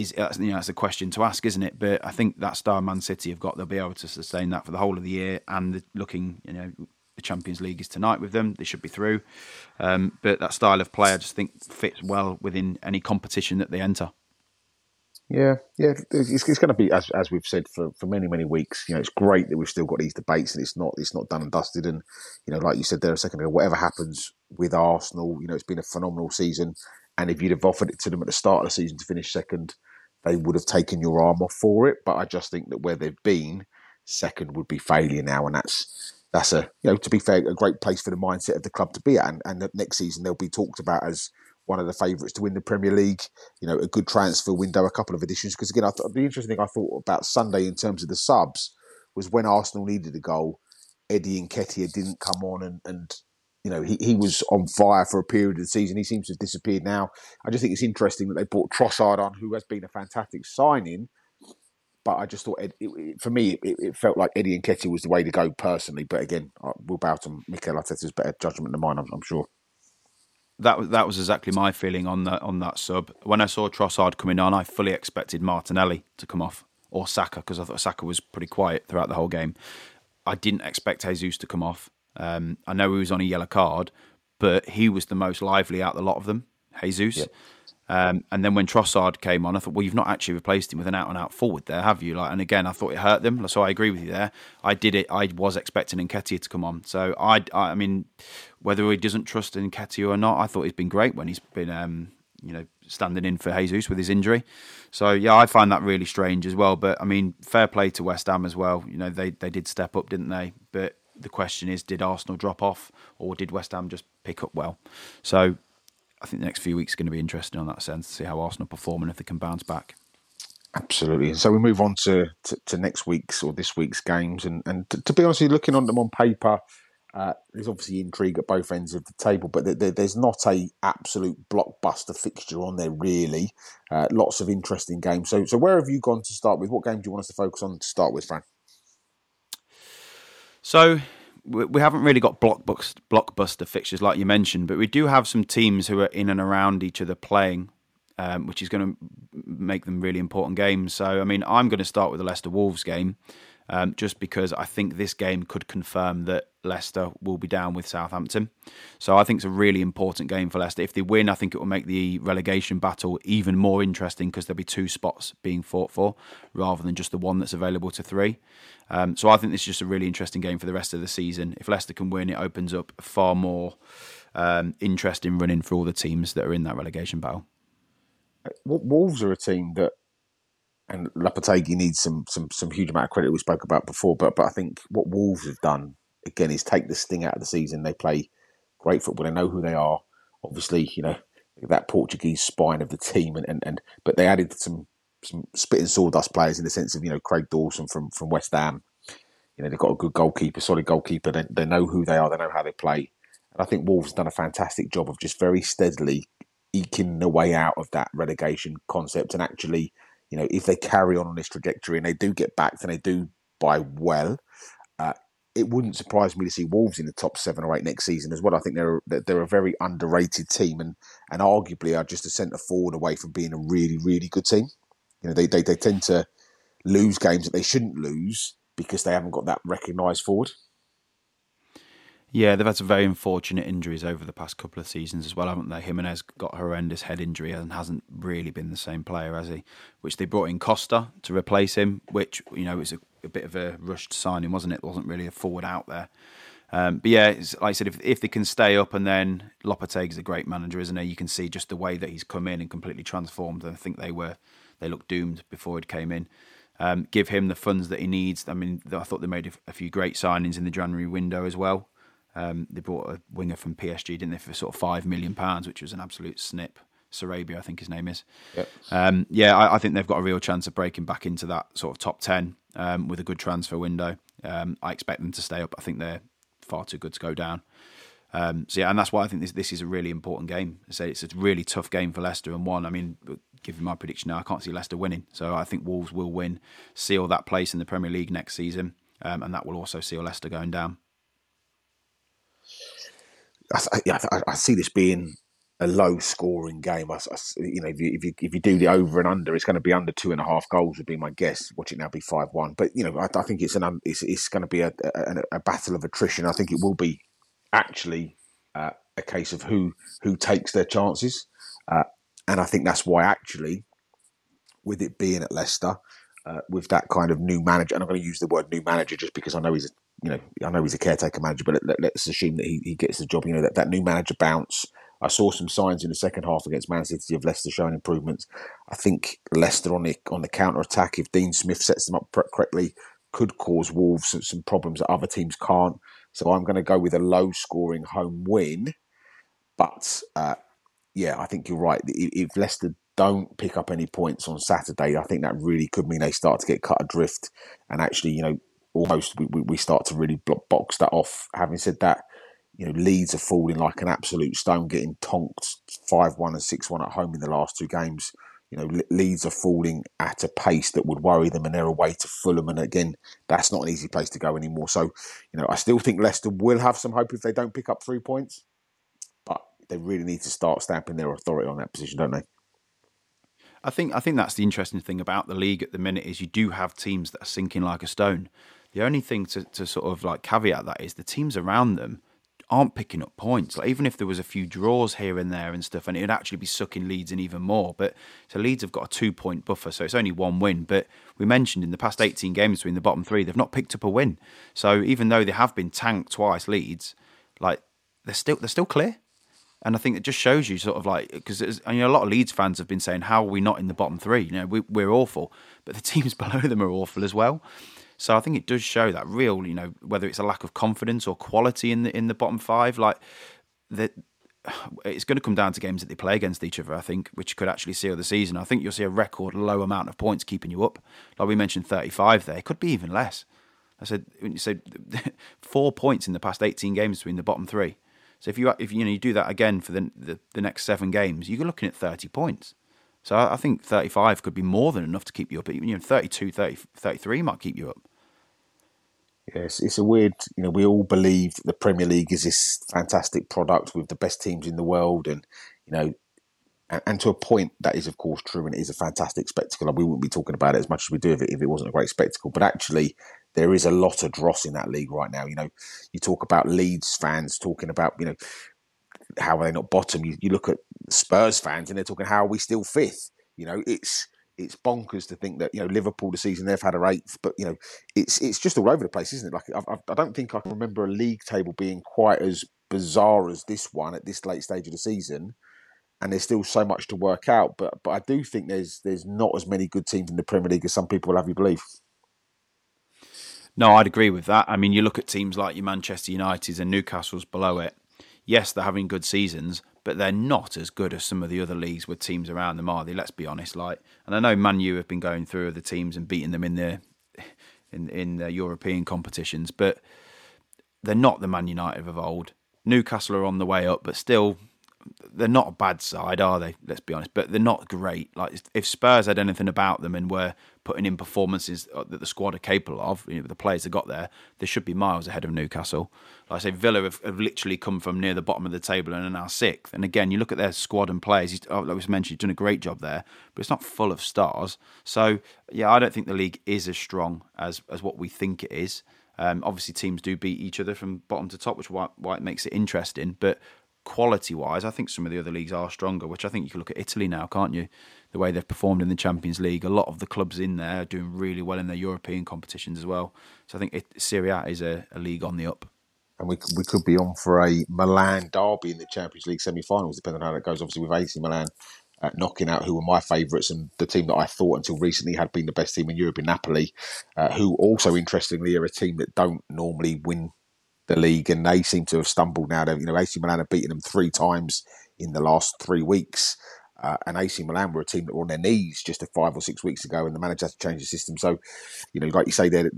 Is you know that's a question to ask, isn't it? But I think that star Man City have got they'll be able to sustain that for the whole of the year. And looking, you know, the Champions League is tonight with them; they should be through. Um, but that style of play, I just think, fits well within any competition that they enter. Yeah, yeah, it's, it's going to be as as we've said for, for many many weeks. You know, it's great that we've still got these debates and it's not it's not done and dusted. And you know, like you said there a second ago, whatever happens with Arsenal, you know, it's been a phenomenal season. And if you'd have offered it to them at the start of the season to finish second, they would have taken your arm off for it. But I just think that where they've been, second would be failure now, and that's that's a you know to be fair a great place for the mindset of the club to be at. And, and next season they'll be talked about as one of the favourites to win the Premier League. You know, a good transfer window, a couple of additions. Because again, I thought the interesting thing I thought about Sunday in terms of the subs was when Arsenal needed a goal, Eddie and Nketiah didn't come on, and, and you know he, he was on fire for a period of the season. He seems to have disappeared now. I just think it's interesting that they brought Trossard on, who has been a fantastic signing. But I just thought, it, it, for me, it, it, felt like Eddie Nketiah was the way to go personally. But again, uh, we'll bow to Mikel Arteta's better judgment than mine, I'm, I'm sure that that was exactly my feeling on that on that sub. When I saw Trossard coming on, I fully expected Martinelli to come off or Saka because I thought Saka was pretty quiet throughout the whole game. I didn't expect Jesus to come off. Um, I know he was on a yellow card, but he was the most lively out of the lot of them, Jesus. Yep. Um, and then when Trossard came on, I thought, well, you've not actually replaced him with an out and out forward there, have you? Like, and again, I thought it hurt them. So I agree with you there. I did it. I was expecting Nketiah to come on. So I, I, mean, whether he doesn't trust Nketiah or not, I thought he's been great when he's been, um, you know, standing in for Jesus with his injury. So yeah, I find that really strange as well. But I mean, fair play to West Ham as well. You know, they they did step up, didn't they? But the question is, did Arsenal drop off, or did West Ham just pick up well? So I think the next few weeks are going to be interesting on that sense to see how Arsenal perform and if they can bounce back. Absolutely. So we move on to, to, to, next week's or this week's games, and and to, to be honest, looking on them on paper, uh, there's obviously intrigue at both ends of the table, but there, there's not a absolute blockbuster fixture on there really. Uh, lots of interesting games. So so where have you gone to start with? What game do you want us to focus on to start with, Fran? So we haven't really got blockbuster, fixtures like you mentioned, but we do have some teams who are in and around each other playing, um, which is going to make them really important games. So, I mean, I'm going to start with the Leicester Wolves game, um, just because I think this game could confirm that Leicester will be down with Southampton. So I think it's a really important game for Leicester. If they win, I think it will make the relegation battle even more interesting because there'll be two spots being fought for rather than just the one that's available to three. Um, so I think this is just a really interesting game for the rest of the season. If Leicester can win, it opens up far more um, interesting running for all the teams that are in that relegation battle. Wolves are a team that and Lopetegui needs some some some huge amount of credit we spoke about before. But but I think what Wolves have done again is take the sting out of the season. They play great football. They know who they are. Obviously, you know that Portuguese spine of the team, and, and, and but they added some some spitting sawdust players in the sense of you know Craig Dawson from from West Ham. You know they've got a good goalkeeper, solid goalkeeper. They, they know who they are. They know how they play. And I think Wolves have done a fantastic job of just very steadily eking the way out of that relegation concept. And actually, you know, if they carry on on this trajectory and they do get back, and they do buy well, uh, it wouldn't surprise me to see Wolves in the top seven or eight next season as well. I think they're they're a very underrated team and and arguably are just a centre forward away from being a really really good team. You know, they they, they tend to lose games that they shouldn't lose because they haven't got that recognised forward. Yeah, they've had some very unfortunate injuries over the past couple of seasons as well, haven't they? Jimenez got a horrendous head injury and hasn't really been the same player, has he? Which they brought in Costa to replace him, which, you know, is a, a bit of a rushed signing, wasn't it? There wasn't really a forward out there. Um, but yeah, like I said, if, if they can stay up and then Lopetegui's a great manager, isn't he? You can see just the way that he's come in and completely transformed. And I think they were, they looked doomed before he came in. Um, give him the funds that he needs. I mean, I thought they made a, a few great signings in the January window as well. Um, they brought a winger from PSG, didn't they, for sort of five million pounds, which was an absolute snip. Sarabia, I think his name is. Yep. Um, yeah, I, I, think they've got a real chance of breaking back into that sort of top ten um, with a good transfer window. Um, I expect them to stay up. I think they're far too good to go down. Um, so yeah, and that's why I think this this is a really important game. Say it's a really tough game for Leicester and one. I mean, giving my prediction now, I can't see Leicester winning. So I think Wolves will win, seal that place in the Premier League next season, um, and that will also seal Leicester going down. I, I, I, see this being a low scoring game. I, you know, if you, if you, if you do the over and under, it's going to be under two and a half goals. Would be my guess. Watch it now be five one. But you know, I, I think it's an it's, it's going to be a, a, a, battle of attrition. I think it will be actually uh, a case of who who takes their chances, uh, and I think that's why actually, with it being at Leicester, uh, with that kind of new manager, and I'm going to use the word new manager just because I know he's a you know, I know he's a caretaker manager, but let, us assume that he, he gets the job. You know, that, that new manager bounce. I saw some signs in the second half against Man City of Leicester showing improvements. I think Leicester on the on the counter attack, if Dean Smith sets them up correctly, could cause Wolves some, problems that other teams can't. So I'm going to go with a low scoring home win. But uh, yeah, I think you're right. If Leicester don't pick up any points on Saturday, I think that really could mean they start to get cut adrift and actually, you know, almost we, we start to really box that off. Having said that, you know, Leeds are falling like an absolute stone, getting tonked 5 1 and 6 1 at home in the last two games. You know, Leeds are falling at a pace that would worry them, and they're away to Fulham. And again, that's not an easy place to go anymore. So, you know, I still think Leicester will have some hope if they don't pick up three points, but they really need to start stamping their authority on that position, don't they? I think I think that's the interesting thing about the league at the minute is you do have teams that are sinking like a stone. The only thing to, to sort of like caveat that is the teams around them aren't picking up points. Like even if there was a few draws here and there and stuff, and it would actually be sucking Leeds in even more. But so Leeds have got a two point buffer, so it's only one win. But we mentioned in the past eighteen games between the bottom three, they've not picked up a win. So even though they have been tanked twice, Leeds, like they're still they're still clear. And I think it just shows you sort of like because you know a lot of Leeds fans have been saying how are we not in the bottom three? You know we, we're awful, but the teams below them are awful as well. So I think it does show that real, you know, whether it's a lack of confidence or quality in the in the bottom five, like that it's going to come down to games that they play against each other. I think, which could actually seal the season. I think you'll see a record low amount of points keeping you up. Like we mentioned, thirty-five there. It could be even less. I said said four points in the past eighteen games between the bottom three. So if you if you know you do that again for the the, the next seven games, you're looking at thirty points. So I, think 35 could be more than enough to keep you up. You know, 32, 30, 33 might keep you up. Yes, it's a weird. You know, we all believe the Premier League is this fantastic product with the best teams in the world, and you know, and, and, to a point that is of course true, and it is a fantastic spectacle. And we wouldn't be talking about it as much as we do if it, if it wasn't a great spectacle. But actually, there is a lot of dross in that league right now. You know, you talk about Leeds fans talking about you know how are they not bottom? You, you look at Spurs fans and they're talking how are we still fifth? You know, it's it's bonkers to think that you know Liverpool the season they've had a eighth, but you know it's it's just all over the place, isn't it? Like I, I don't think I can remember a league table being quite as bizarre as this one at this late stage of the season, and there's still so much to work out. But but I do think there's there's not as many good teams in the Premier League as some people will have you believe. No, I'd agree with that. I mean, you look at teams like your Manchester Uniteds and Newcastle's below it. Yes, they're having good seasons, but they're not as good as some of the other leagues with teams around them, are they? Let's be honest. Like, and I know Man U have been going through other teams and beating them in the in in the European competitions, but they're not the Man United of old. Newcastle are on the way up, but still they're not a bad side, are they? Let's be honest, but they're not great. Like if Spurs had anything about them and were putting in performances uh, that the squad are capable of, you know, the players that got there, they should be miles ahead of Newcastle. Like I say, Villa have, have, literally come from near the bottom of the table and are now sixth. And again, you look at their squad and players. Oh, like was mentioned, he's done a great job there, but it's not full of stars. So yeah, I don't think the league is as strong as as what we think it is. Um, obviously, teams do beat each other from bottom to top, which why, why it makes it interesting. But quality wise, I think some of the other leagues are stronger, which I think you can look at Italy now, can't you? The way they've performed in the Champions League. A lot of the clubs in there are doing really well in their European competitions as well. So I think it, Serie A is a, a league on the up. And we, we could be on for a Milan derby in the Champions League semi finals, depending on how that goes. Obviously, with AC Milan uh, knocking out who were my favourites and the team that I thought until recently had been the best team in Europe in Napoli, uh, who also interestingly are a team that don't normally win the league, and they seem to have stumbled now. You know, AC Milan have beaten them three times in the last three weeks. Uh, and AC Milan were a team that were on their knees just a five or six weeks ago, and the manager had to change the system. So, you know, like you say, there,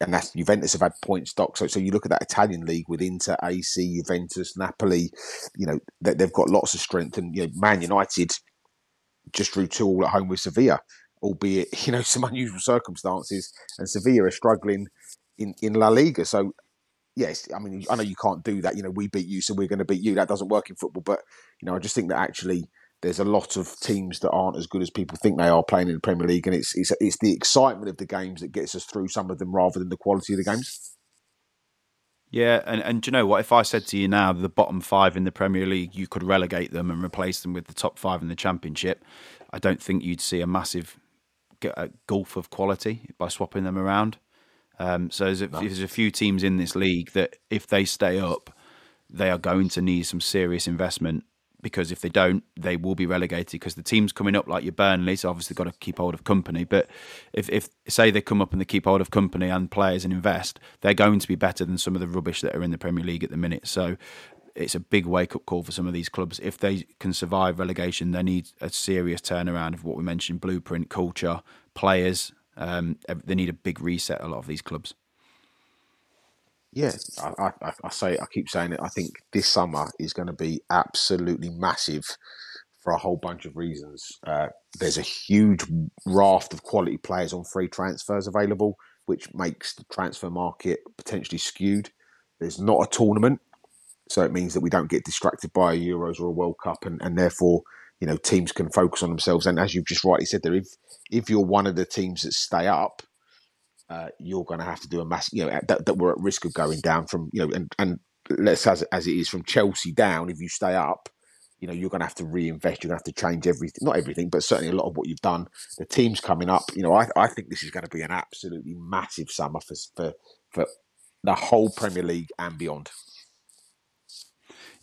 and that's Juventus have had point stock. So, so you look at that Italian league with Inter, AC, Juventus, Napoli. You know, they, they've got lots of strength, and you know, Man United just drew two all at home with Sevilla, albeit you know some unusual circumstances, and Sevilla are struggling in in La Liga. So yes, I mean, I know you can't do that. You know, we beat you, so we're going to beat you. That doesn't work in football. But you know, I just think that actually there's a lot of teams that aren't as good as people think they are playing in the Premier League, and it's it's it's the excitement of the games that gets us through some of them rather than the quality of the games. Yeah, and, and do you know what? If I said to you now the bottom five in the Premier League, you could relegate them and replace them with the top five in the Championship, I don't think you'd see a massive gulf of quality by swapping them around. Um, so there's a, no. there's a few teams in this league that if they stay up, they are going to need some serious investment because if they don't, they will be relegated. Because the teams coming up, like your Burnley, so obviously got to keep hold of Kompany. But if, if say they come up and they keep hold of Kompany and players and invest, they're going to be better than some of the rubbish that are in the Premier League at the minute. So it's a big wake up call for some of these clubs. If they can survive relegation, they need a serious turnaround of what we mentioned: blueprint, culture, players, um, they need a big reset. A lot of these clubs. Yeah, I, I, I, say I keep saying it. I think this summer is going to be absolutely massive for a whole bunch of reasons. Uh, there's a huge raft of quality players on free transfers available, which makes the transfer market potentially skewed. There's not a tournament, so it means that we don't get distracted by a Euros or a World Cup, and, and therefore you know teams can focus on themselves. And as you've just rightly said there, if if you're one of the teams that stay up, uh, you're going to have to do a mass, you know, that, that we're at risk of going down from, you know, and and let's as as it is from Chelsea down. If you stay up, you know, you're going to have to reinvest. You're going to have to change everything, not everything, but certainly a lot of what you've done. The teams coming up, you know, I I think this is going to be an absolutely massive summer for for for the whole Premier League and beyond.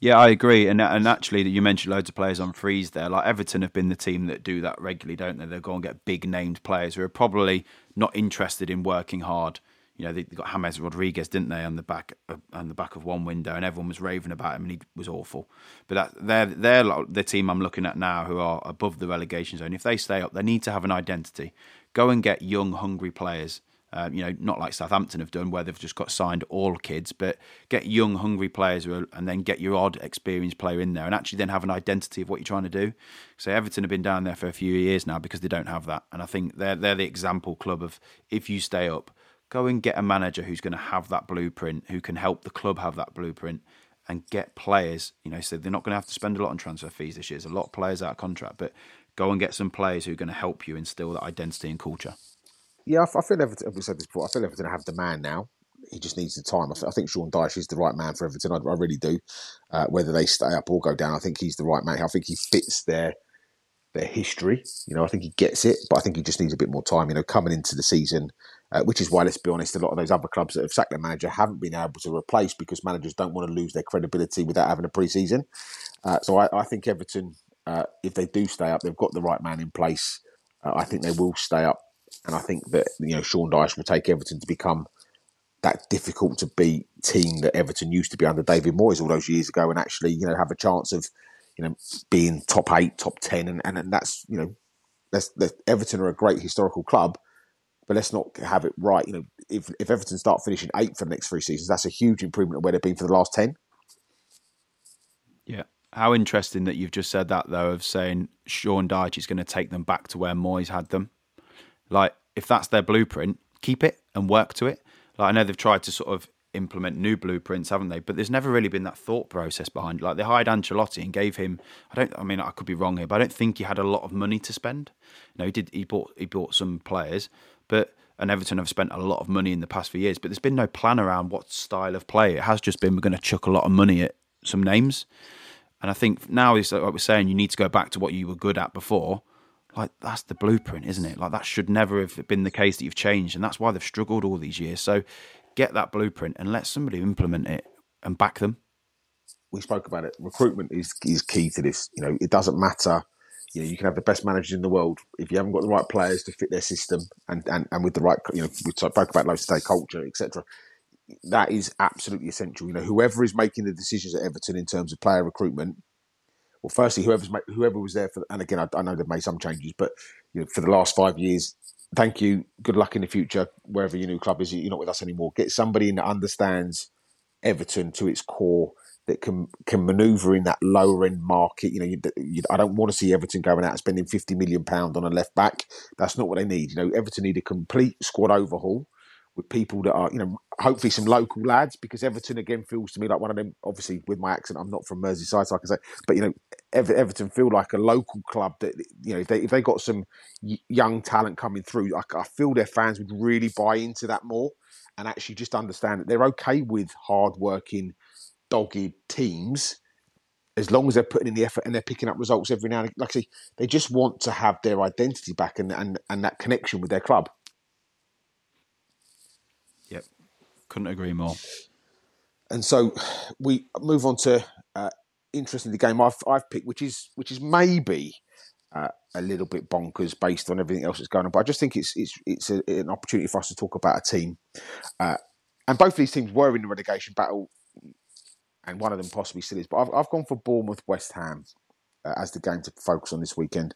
Yeah, I agree. And and actually, you mentioned loads of players on freeze there. Like Everton have been the team that do that regularly, don't they? They go and get big named players who are probably not interested in working hard. you know, they got James Rodriguez, didn't they, on the back uh, on the back of one window, and everyone was raving about him, and he was awful. But that, they're they're the team I'm looking at now, who are above the relegation zone. If they stay up, they need to have an identity. Go and get young, hungry players. Um, you know, not like Southampton have done, where they've just got signed all kids, but get young, hungry players, are, and then get your odd, experienced player in there, and actually then have an identity of what you're trying to do. So Everton have been down there for a few years now because they don't have that, and I think they're they're the example club of if you stay up, Go and get a manager who's going to have that blueprint, who can help the club have that blueprint, and get players. You know, so they're not going to have to spend a lot on transfer fees this year. There's a lot of players out of contract, but go and get some players who are going to help you instill that identity and culture. Yeah, I feel Everton. I've said this before. I feel Everton have the man now. He just needs the time. I think Sean Dyche is the right man for Everton. I, really do. Uh, whether they stay up or go down, I think he's the right man. I think he fits their their history. You know, I think he gets it, but I think he just needs a bit more time. You know, coming into the season, uh, which is why, let's be honest, a lot of those other clubs that have sacked their manager haven't been able to replace because managers don't want to lose their credibility without having a pre-season. Uh, so I, I, think Everton, uh, if they do stay up, they've got the right man in place. Uh, I think they will stay up, and I think that you know Sean Dyche will take Everton to become that difficult to beat team that Everton used to be under David Moyes all those years ago, and actually you know have a chance of you know, being top eight, top ten, and and, and that's you know, let's, let's, Everton are a great historical club, but let's not have it right. You know, if if Everton start finishing eight for the next three seasons, that's a huge improvement of where they've been for the last ten. Yeah. How interesting that you've just said that though, of saying Sean Dyche is going to take them back to where Moyes had them. Like, if that's their blueprint, keep it and work to it. Like, I know they've tried to sort of implement new blueprints, haven't they? But there's never really been that thought process behind. Like they hired Ancelotti and gave him. I don't. I mean, I could be wrong here, but I don't think he had a lot of money to spend. You know, he did. He bought. He bought some players, but and Everton have spent a lot of money in the past few years. But there's been no plan around what style of play. It has just been we're going to chuck a lot of money at some names. And I think now is like we're saying, you need to go back to what you were good at before. Like that's the blueprint, isn't it? Like that should never have been the case that you've changed, and that's why they've struggled all these years. So get that blueprint and let somebody implement it and back them. We spoke about it. Recruitment is is key to this. You know, it doesn't matter. You know, you can have the best managers in the world if you haven't got the right players to fit their system and and, and with the right. You know, we spoke about like say culture, etc. That is absolutely essential. You know, whoever is making the decisions at Everton in terms of player recruitment, well, firstly, whoever's whoever was there for, and again, I, I, know they've made some changes, but you know, for the last five years, thank you. Good luck in the future, wherever your new club is. You're not with us anymore. Get somebody in that understands Everton to its core that can can manoeuvre in that lower end market. You know, you, you, I don't want to see Everton going out and spending fifty million pound on a left back. That's not what they need. You know, Everton need a complete squad overhaul with people that are, you know, hopefully some local lads because Everton again feels to me like one of them. Obviously, with my accent, I'm not from Merseyside, so I can say, but you know, Ever- Everton feel like a local club that you know if they if they got some young talent coming through, I, I feel their fans would really buy into that more and actually just understand that they're okay with hard-working, dogged teams as long as they're putting in the effort and they're picking up results every now and like I say, they just want to have their identity back and, and, and that connection with their club. Couldn't agree more. And so we move on to uh, interesting the game I've I've picked, which is which is maybe uh, a little bit bonkers based on everything else that's going on. But I just think it's it's it's a, an opportunity for us to talk about a team, uh, and both of these teams were in the relegation battle, and one of them possibly still is. But I've I've gone for Bournemouth West Ham uh, as the game to focus on this weekend.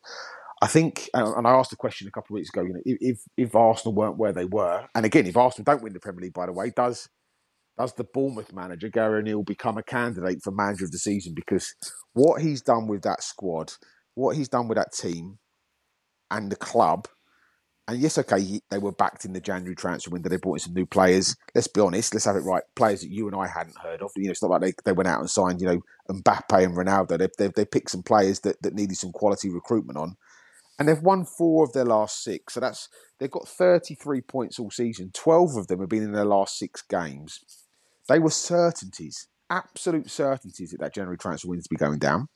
I think, and I asked a question a couple of weeks ago. You know, if if Arsenal weren't where they were, and again, if Arsenal don't win the Premier League, by the way, does does the Bournemouth manager Gary O'Neill become a candidate for manager of the season? Because what he's done with that squad, what he's done with that team, and the club, and yes, okay, he, they were backed in the January transfer window. They brought in some new players. Let's be honest. Let's have it right. Players that you and I hadn't heard of. You know, it's not like they, they went out and signed, you know, Mbappe and Ronaldo. They, they, they picked some players that, that needed some quality recruitment on and they've won four of their last six. So that's they've got 33 points all season. 12 of them have been in their last six games. They were certainties, absolute certainties that that January transfer window to be going down.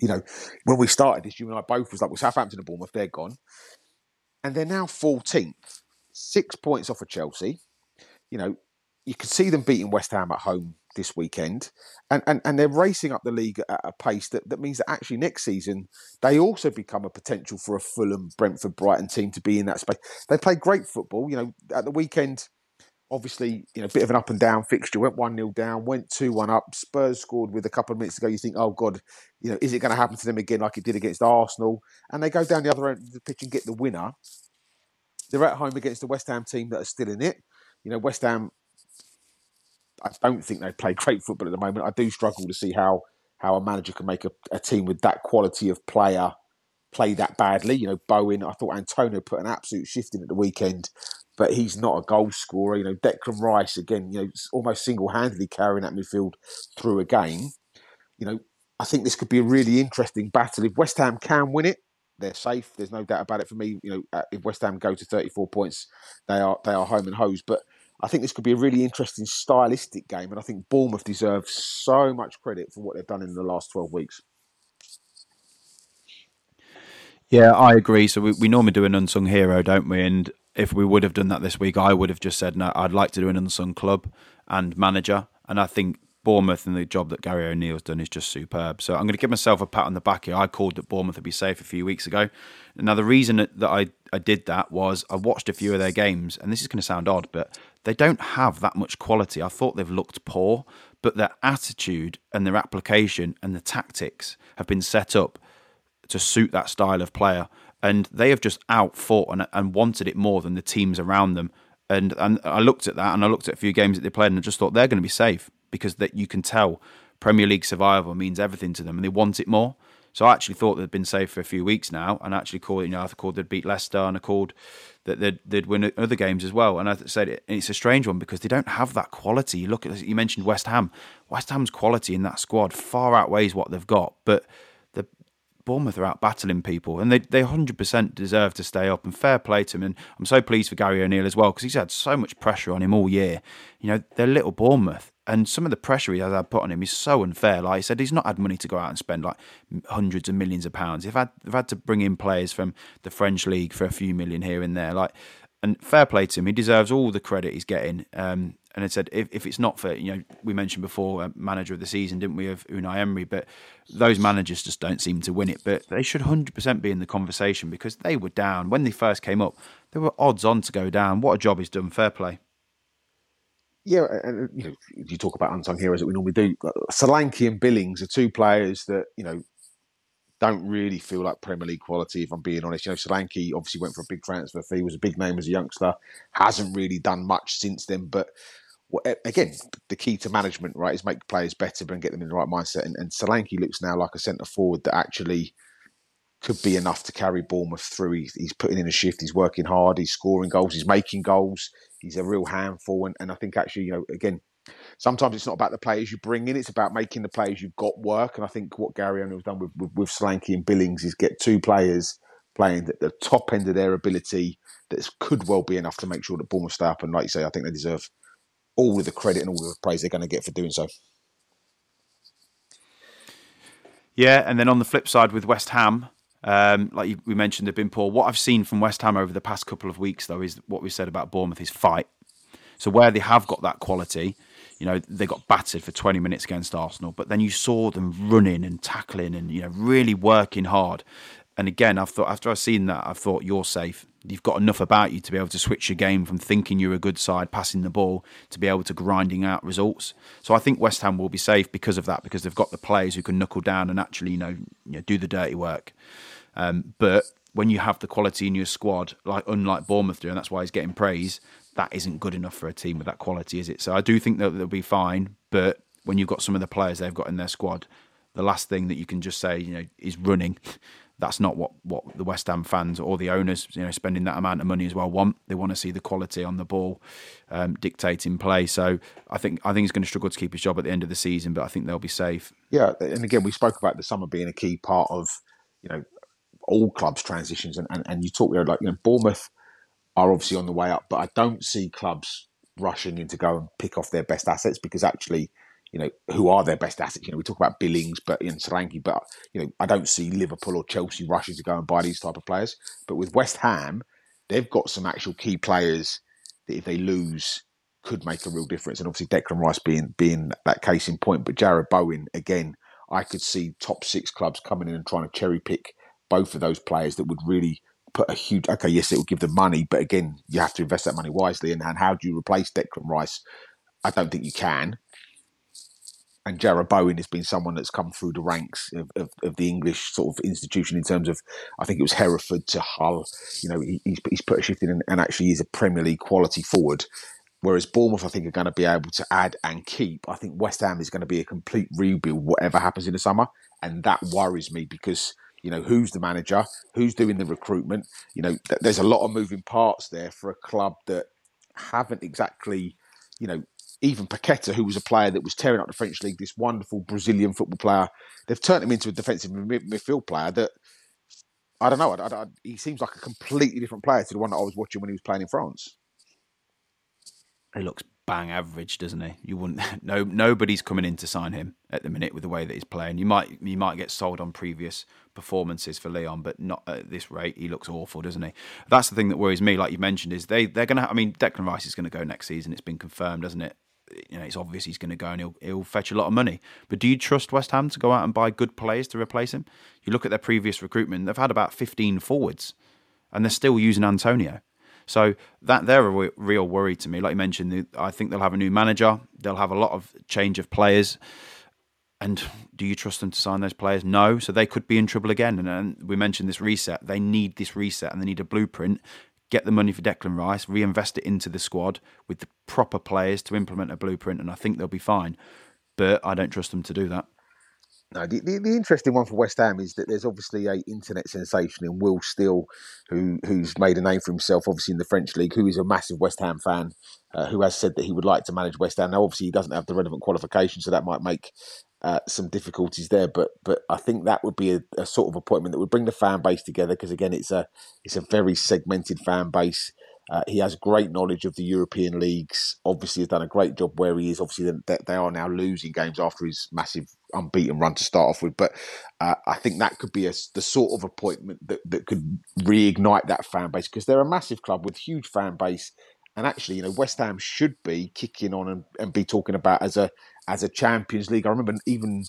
You know, when we started this, you and I both was like, well, Southampton and Bournemouth, they're gone. And they're now 14th, six points off of Chelsea. You know, you could see them beating West Ham at home this weekend, and, and, and they're racing up the league at a pace that, that means that actually next season they also become a potential for a Fulham, Brentford, Brighton team to be in that space. They play great football. You know, at the weekend obviously, you know, a bit of an up and down fixture. Went one 0 down, went two one up. Spurs scored with a couple of minutes to go. You think, oh god, you know, is it going to happen to them again like it did against Arsenal? And they go down the other end of the pitch and get the winner. They're at home against the West Ham team that are still in it. You know, West Ham. I don't think they play great football at the moment. I do struggle to see how how a manager can make a, a team with that quality of player play that badly. You know, Bowen, I thought Antonio put an absolute shift in at the weekend, but he's not a goal scorer. You know, Declan Rice, again, you know, almost single handedly carrying that midfield through a game. You know, I think this could be a really interesting battle. If West Ham can win it, they're safe. There's no doubt about it for me. You know, uh, if West Ham go to 34 points, they are they are home and hose. But I think this could be a really interesting stylistic game, and I think Bournemouth deserve so much credit for what they've done in the last 12 weeks. Yeah, I agree. So we, we normally do an unsung hero, don't we? And if we would have done that this week, I would have just said, no, I'd like to do an unsung club and manager. And I think Bournemouth and the job that Gary O'Neill's done is just superb. So I'm going to give myself a pat on the back here. I called that Bournemouth would be safe a few weeks ago. Now, the reason that I, I did that was I watched a few of their games, and this is going to sound odd, but they don't have that much quality. I thought they've looked poor, but their attitude and their application and the tactics have been set up to suit that style of player. And they have just outfought and, and wanted it more than the teams around them. And and I looked at that and I looked at a few games that they played and I just thought they're going to be safe because that you can tell Premier League survival means everything to them and they want it more. So I actually thought they'd been safe for a few weeks now, and actually called you know I called they'd beat Leicester and I called that they'd, they'd win other games as well. And I said it, it's a strange one because they don't have that quality. You look at you mentioned West Ham. West Ham's quality in that squad far outweighs what they've got, but the Bournemouth are out battling people, and they they hundred percent deserve to stay up. And fair play to them. And I'm so pleased for Gary O'Neill as well because he's had so much pressure on him all year. You know, they're little Bournemouth, and some of the pressure he has had put on him is so unfair. Like I said, he's not had money to go out and spend like hundreds of millions of pounds. They've had they've had to bring in players from the French league for a few million here and there. Like, and fair play to him. He deserves all the credit he's getting. Um, and I said, if, if it's not for, you know, we mentioned before, uh, manager of the season, didn't we, of Unai Emery, but those managers just don't seem to win it. But they should 100% be in the conversation because they were down. When they first came up, they were odds on to go down. What a job he's done. Fair play. Yeah, and you know, you talk about unsung heroes that we normally do. Solanke and Billings are two players that you know don't really feel like Premier League quality, if I'm being honest. You know, Solanke obviously went for a big transfer fee, was a big name as a youngster, hasn't really done much since then. But again, the key to management, right, is make players better and get them in the right mindset. And, and Solanke looks now like a centre forward that actually could be enough to carry Bournemouth through. He's, he's, putting in a shift, he's working hard, he's scoring goals, he's making goals, he's a real handful. And, and I think actually, you know, again, sometimes it's not about the players you bring in; it's about making the players you've got work. And I think what Gary O'Neill's done with, with, with and Billings is get two players playing at the top end of their ability that could well be enough to make sure that Bournemouth stay up. And like you say, I think they deserve all of the credit and all of the praise they're going to get for doing so. Yeah, and then on the flip side with West Ham, um, like we mentioned, they've been poor. What I've seen from West Ham over the past couple of weeks, though, is what we said about Bournemouth is fight. So where they have got that quality, you know, they got battered for 20 minutes against Arsenal, but then you saw them running and tackling and, you know, really working hard. And again, I've thought after I've seen that, I've thought you're safe. You've got enough about you to be able to switch your game from thinking you're a good side, passing the ball, to be able to grinding out results. So I think West Ham will be safe because of that, because they've got the players who can knuckle down and actually, you know, you know do the dirty work. Um, but when you have the quality in your squad, like unlike Bournemouth do, and that's why he's getting praise, that isn't good enough for a team with that quality, is it? So I do think that they'll be fine, but when you've got some of the players they've got in their squad, the last thing that you can just say, you know, is running. That's not what, what the West Ham fans or the owners, you know, spending that amount of money as well want. They want to see the quality on the ball um, dictating play. So I think I think he's going to struggle to keep his job at the end of the season, but I think they'll be safe. Yeah, and again, we spoke about the summer being a key part of, you know, all clubs' transitions, and and, and you talk, you know, like you know, Bournemouth are obviously on the way up, but I don't see clubs rushing in to go and pick off their best assets because actually, you know, who are their best assets? You know, we talk about Billings, but in Solanke, but you know, I don't see Liverpool or Chelsea rushing to go and buy these type of players. But with West Ham, they've got some actual key players that if they lose could make a real difference. And obviously Declan Rice being being that case in point, but Jarrod Bowen again, I could see top six clubs coming in and trying to cherry pick both of those players that would really put a huge. Okay, yes, it will give them money, but again, you have to invest that money wisely. And, and how do you replace Declan Rice? I don't think you can and Jarrod Bowen has been someone that's come through the ranks of, of, of, the English sort of institution in terms of, I think it was Hereford to Hull. You know, he, he's, he's put a shift in and, and actually is a Premier League quality forward. Whereas Bournemouth, I think, are going to be able to add and keep. I think West Ham is going to be a complete rebuild, whatever happens in the summer. And that worries me because, you know, who's the manager? Who's doing the recruitment? You know, th- there's a lot of moving parts there for a club that haven't exactly, you know, even Paqueta, who was a player that was tearing up the French league, this wonderful Brazilian football player, they've turned him into a defensive midfield player that I don't know. I, I, I, he seems like a completely different player to the one that I was watching when he was playing in France. He looks bang average, doesn't he? You wouldn't. No, nobody's coming in to sign him at the minute with the way that he's playing. You might, you might get sold on previous performances for Lyon, but not at this rate. He looks awful, doesn't he? That's the thing that worries me. Like you mentioned, is they they're going to. I mean, Declan Rice is going to go next season. It's been confirmed, doesn't it? You know, it's obvious he's going to go and he'll, he'll fetch a lot of money. But do you trust West Ham to go out and buy good players to replace him? You look at their previous recruitment; they've had about fifteen forwards, and they're still using Antonio. So that they're a real worry to me. Like you mentioned, I think they'll have a new manager. They'll have a lot of change of players. And do you trust them to sign those players? No. So they could be in trouble again. And, and we mentioned this reset. They need this reset and they need a blueprint get the money for Declan Rice, reinvest it into the squad with the proper players to implement a blueprint, and I think they'll be fine. But I don't trust them to do that. No, the, the, the, interesting one for West Ham is that there's obviously a internet sensation in Will Still, who who's made a name for himself, obviously in the French league, who is a massive West Ham fan, uh, who has said that he would like to manage West Ham. Now, obviously, he doesn't have the relevant qualifications, so that might make uh, some difficulties there. But but I think that would be a, a sort of appointment that would bring the fan base together because again, it's a it's a very segmented fan base. Uh, he has great knowledge of the European leagues. Obviously, has done a great job where he is. Obviously, they, they are now losing games after his massive unbeaten run to start off with. But uh, I think that could be a, the sort of appointment that, that could reignite that fan base because they're a massive club with huge fan base. And actually, you know, West Ham should be kicking on and, and be talking about as a as a Champions League. I remember even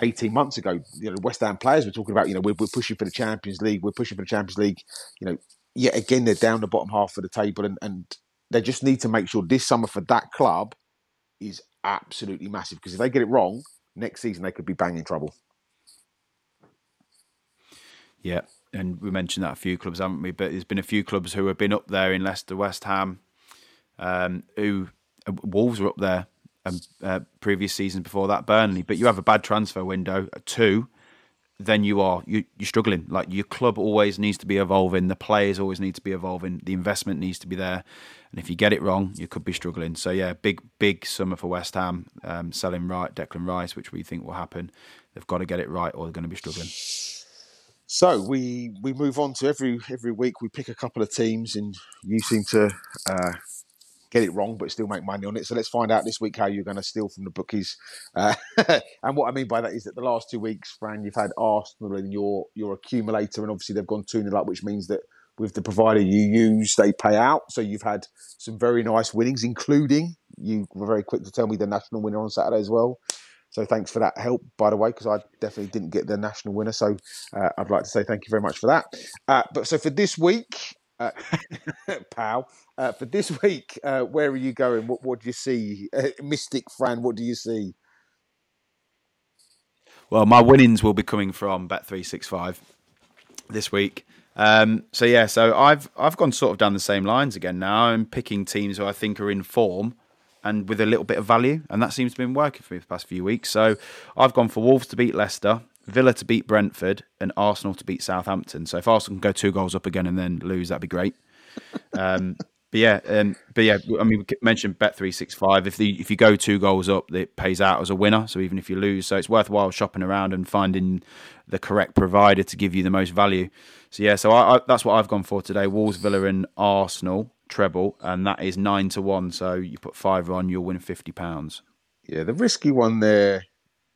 18 months ago, you know, West Ham players were talking about, you know, we're, we're pushing for the Champions League, we're pushing for the Champions League. You know, yet again, they're down the bottom half of the table and, and they just need to make sure this summer for that club is absolutely massive because if they get it wrong, next season they could be banging trouble. Yeah, and we mentioned that a few clubs, haven't we? But there's been a few clubs who have been up there in Leicester, West Ham, um, who uh, Wolves were up there um, uh, previous seasons before that, Burnley. But you have a bad transfer window, two, then you are you, you're struggling. Like your club always needs to be evolving, the players always need to be evolving, the investment needs to be there, and if you get it wrong, you could be struggling. So yeah, big big summer for West Ham um, selling right Declan Rice, which we think will happen. They've got to get it right, or they're going to be struggling. So we we move on to every every week we pick a couple of teams, and you seem to uh, get it wrong, but still make money on it. So let's find out this week how you're going to steal from the bookies. Uh, and what I mean by that is that the last two weeks, Fran, you've had Arsenal in your your accumulator, and obviously they've gone 2 0 up, which means that with the provider you use, they pay out. So you've had some very nice winnings, including you were very quick to tell me the national winner on Saturday as well. So thanks for that help, by the way, because I definitely didn't get the national winner. So uh, I'd like to say thank you very much for that. Uh, but so for this week, uh, pal. Uh, for this week, uh, where are you going? What, what do you see? Uh, Mystic Fran, what do you see? Well, my winnings will be coming from Bet365 this week. Um, so yeah, so I've I've gone sort of down the same lines again now. I'm picking teams who I think are in form and with a little bit of value, and that seems to have been working for me the past few weeks. So I've gone for Wolves to beat Leicester, Villa to beat Brentford and Arsenal to beat Southampton. So if Arsenal can go two goals up again and then lose, that'd be great. Um, but yeah, um, but yeah, I mean, we mentioned Bet three six five. If the if you go two goals up, it pays out as a winner. So even if you lose, so it's worthwhile shopping around and finding the correct provider to give you the most value. So yeah, so I, I, that's what I've gone for today: Wolves, Villa, and Arsenal treble, and that is nine to one. So you put five on, you'll win fifty pounds. Yeah, the risky one there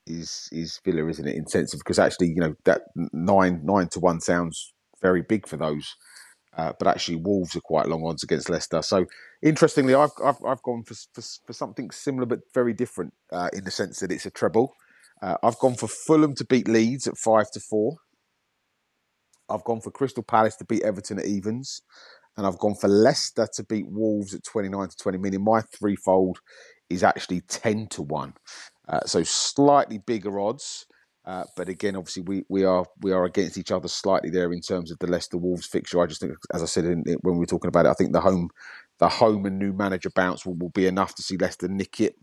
is is Villa, isn't it? Intensive because actually, you know, that nine nine to one sounds very big for those, uh, but actually Wolves are quite long odds against Leicester. So interestingly, I've I've, I've gone for, for, for something similar but very different uh, in the sense that it's a treble. Uh, I've gone for Fulham to beat Leeds at five to four. I've gone for Crystal Palace to beat Everton at evens, and I've gone for Leicester to beat Wolves at 29 to 20 million. My threefold is actually 10 to 1. Uh, so slightly bigger odds. Uh, but again, obviously, we, we are we are against each other slightly there in terms of the Leicester Wolves fixture. I just think, as I said in, when we were talking about it, I think the home the home and new manager bounce will, will be enough to see Leicester nick it.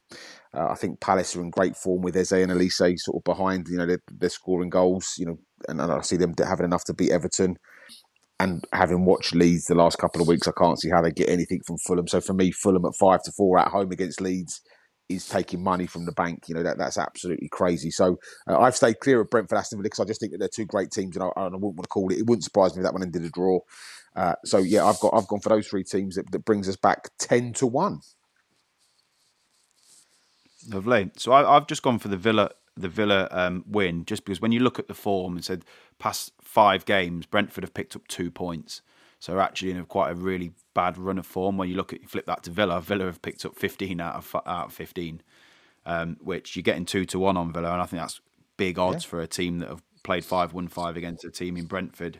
Uh, I think Palace are in great form with Eze and Olise sort of behind. You know, they're, they're scoring goals. You know, and, and I see them having enough to beat Everton. And having watched Leeds the last couple of weeks, I can't see how they get anything from Fulham. So for me, Fulham at five to four at home against Leeds is taking money from the bank. You know that that's absolutely crazy. So uh, I've stayed clear of Brentford Aston Villa because I just think that they're two great teams, and I, and I wouldn't want to call it. It wouldn't surprise me if that one ended a draw. Uh, so yeah, I've got I've gone for those three teams. That, that brings us back ten to one. Lovely. So I, have just gone for the Villa the Villa um, win just because when you look at the form and said past five games, Brentford have picked up two points. So actually in a quite a really bad run of form. When you look at you flip that to Villa, Villa have picked up 15 out of out of 15, um, which you're getting two to one on Villa, and I think that's big odds yeah. for a team that have played five one five against a team in Brentford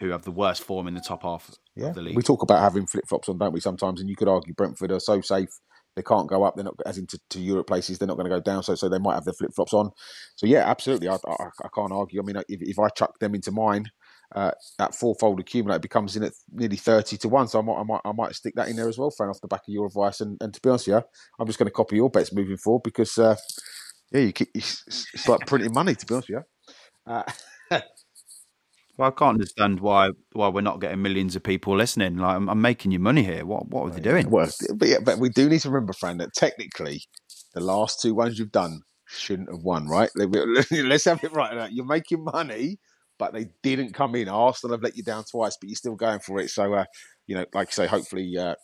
who have the worst form in the top half yeah. of the league. We talk about having flip flops on, don't we? Sometimes, and you could argue Brentford are so safe they can't go up. They're not as into to Europe places. They're not going to go down. So so they might have their flip flops on. So yeah, absolutely. I, I, I can't argue. I mean, if, if I chuck them into mine, uh, that fourfold accumulator becomes in at nearly 30 to 1. So I might, I might, I might stick that in there as well, Fran, off the back of your advice. And, and to be honest with you, I'm just going to copy your bets moving forward because, uh, yeah, you keep, it's like printing money, to be honest with you. Uh, well, I can't understand why why we're not getting millions of people listening. Like, I'm, I'm making you money here. What what are they doing? Well, but yeah, but we do need to remember, Fran, that technically the last two ones you've done shouldn't have won, right? Let's have it right. Now. You're making money but they didn't come in. Arsenal have let you down twice, but you're still going for it. So, uh, you know, like I say, hopefully, uh,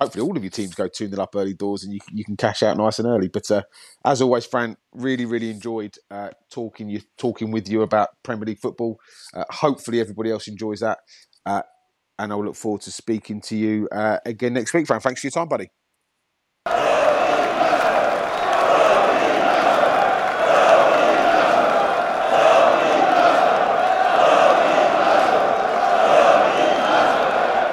hopefully all of your teams go 2 0 up early doors and you, you can cash out nice and early. But uh, as always, Fran, really, really enjoyed uh, talking you talking with you about Premier League football. Uh, hopefully, everybody else enjoys that. Uh, and I'll look forward to speaking to you again next week, Fran. Thanks for your time, buddy.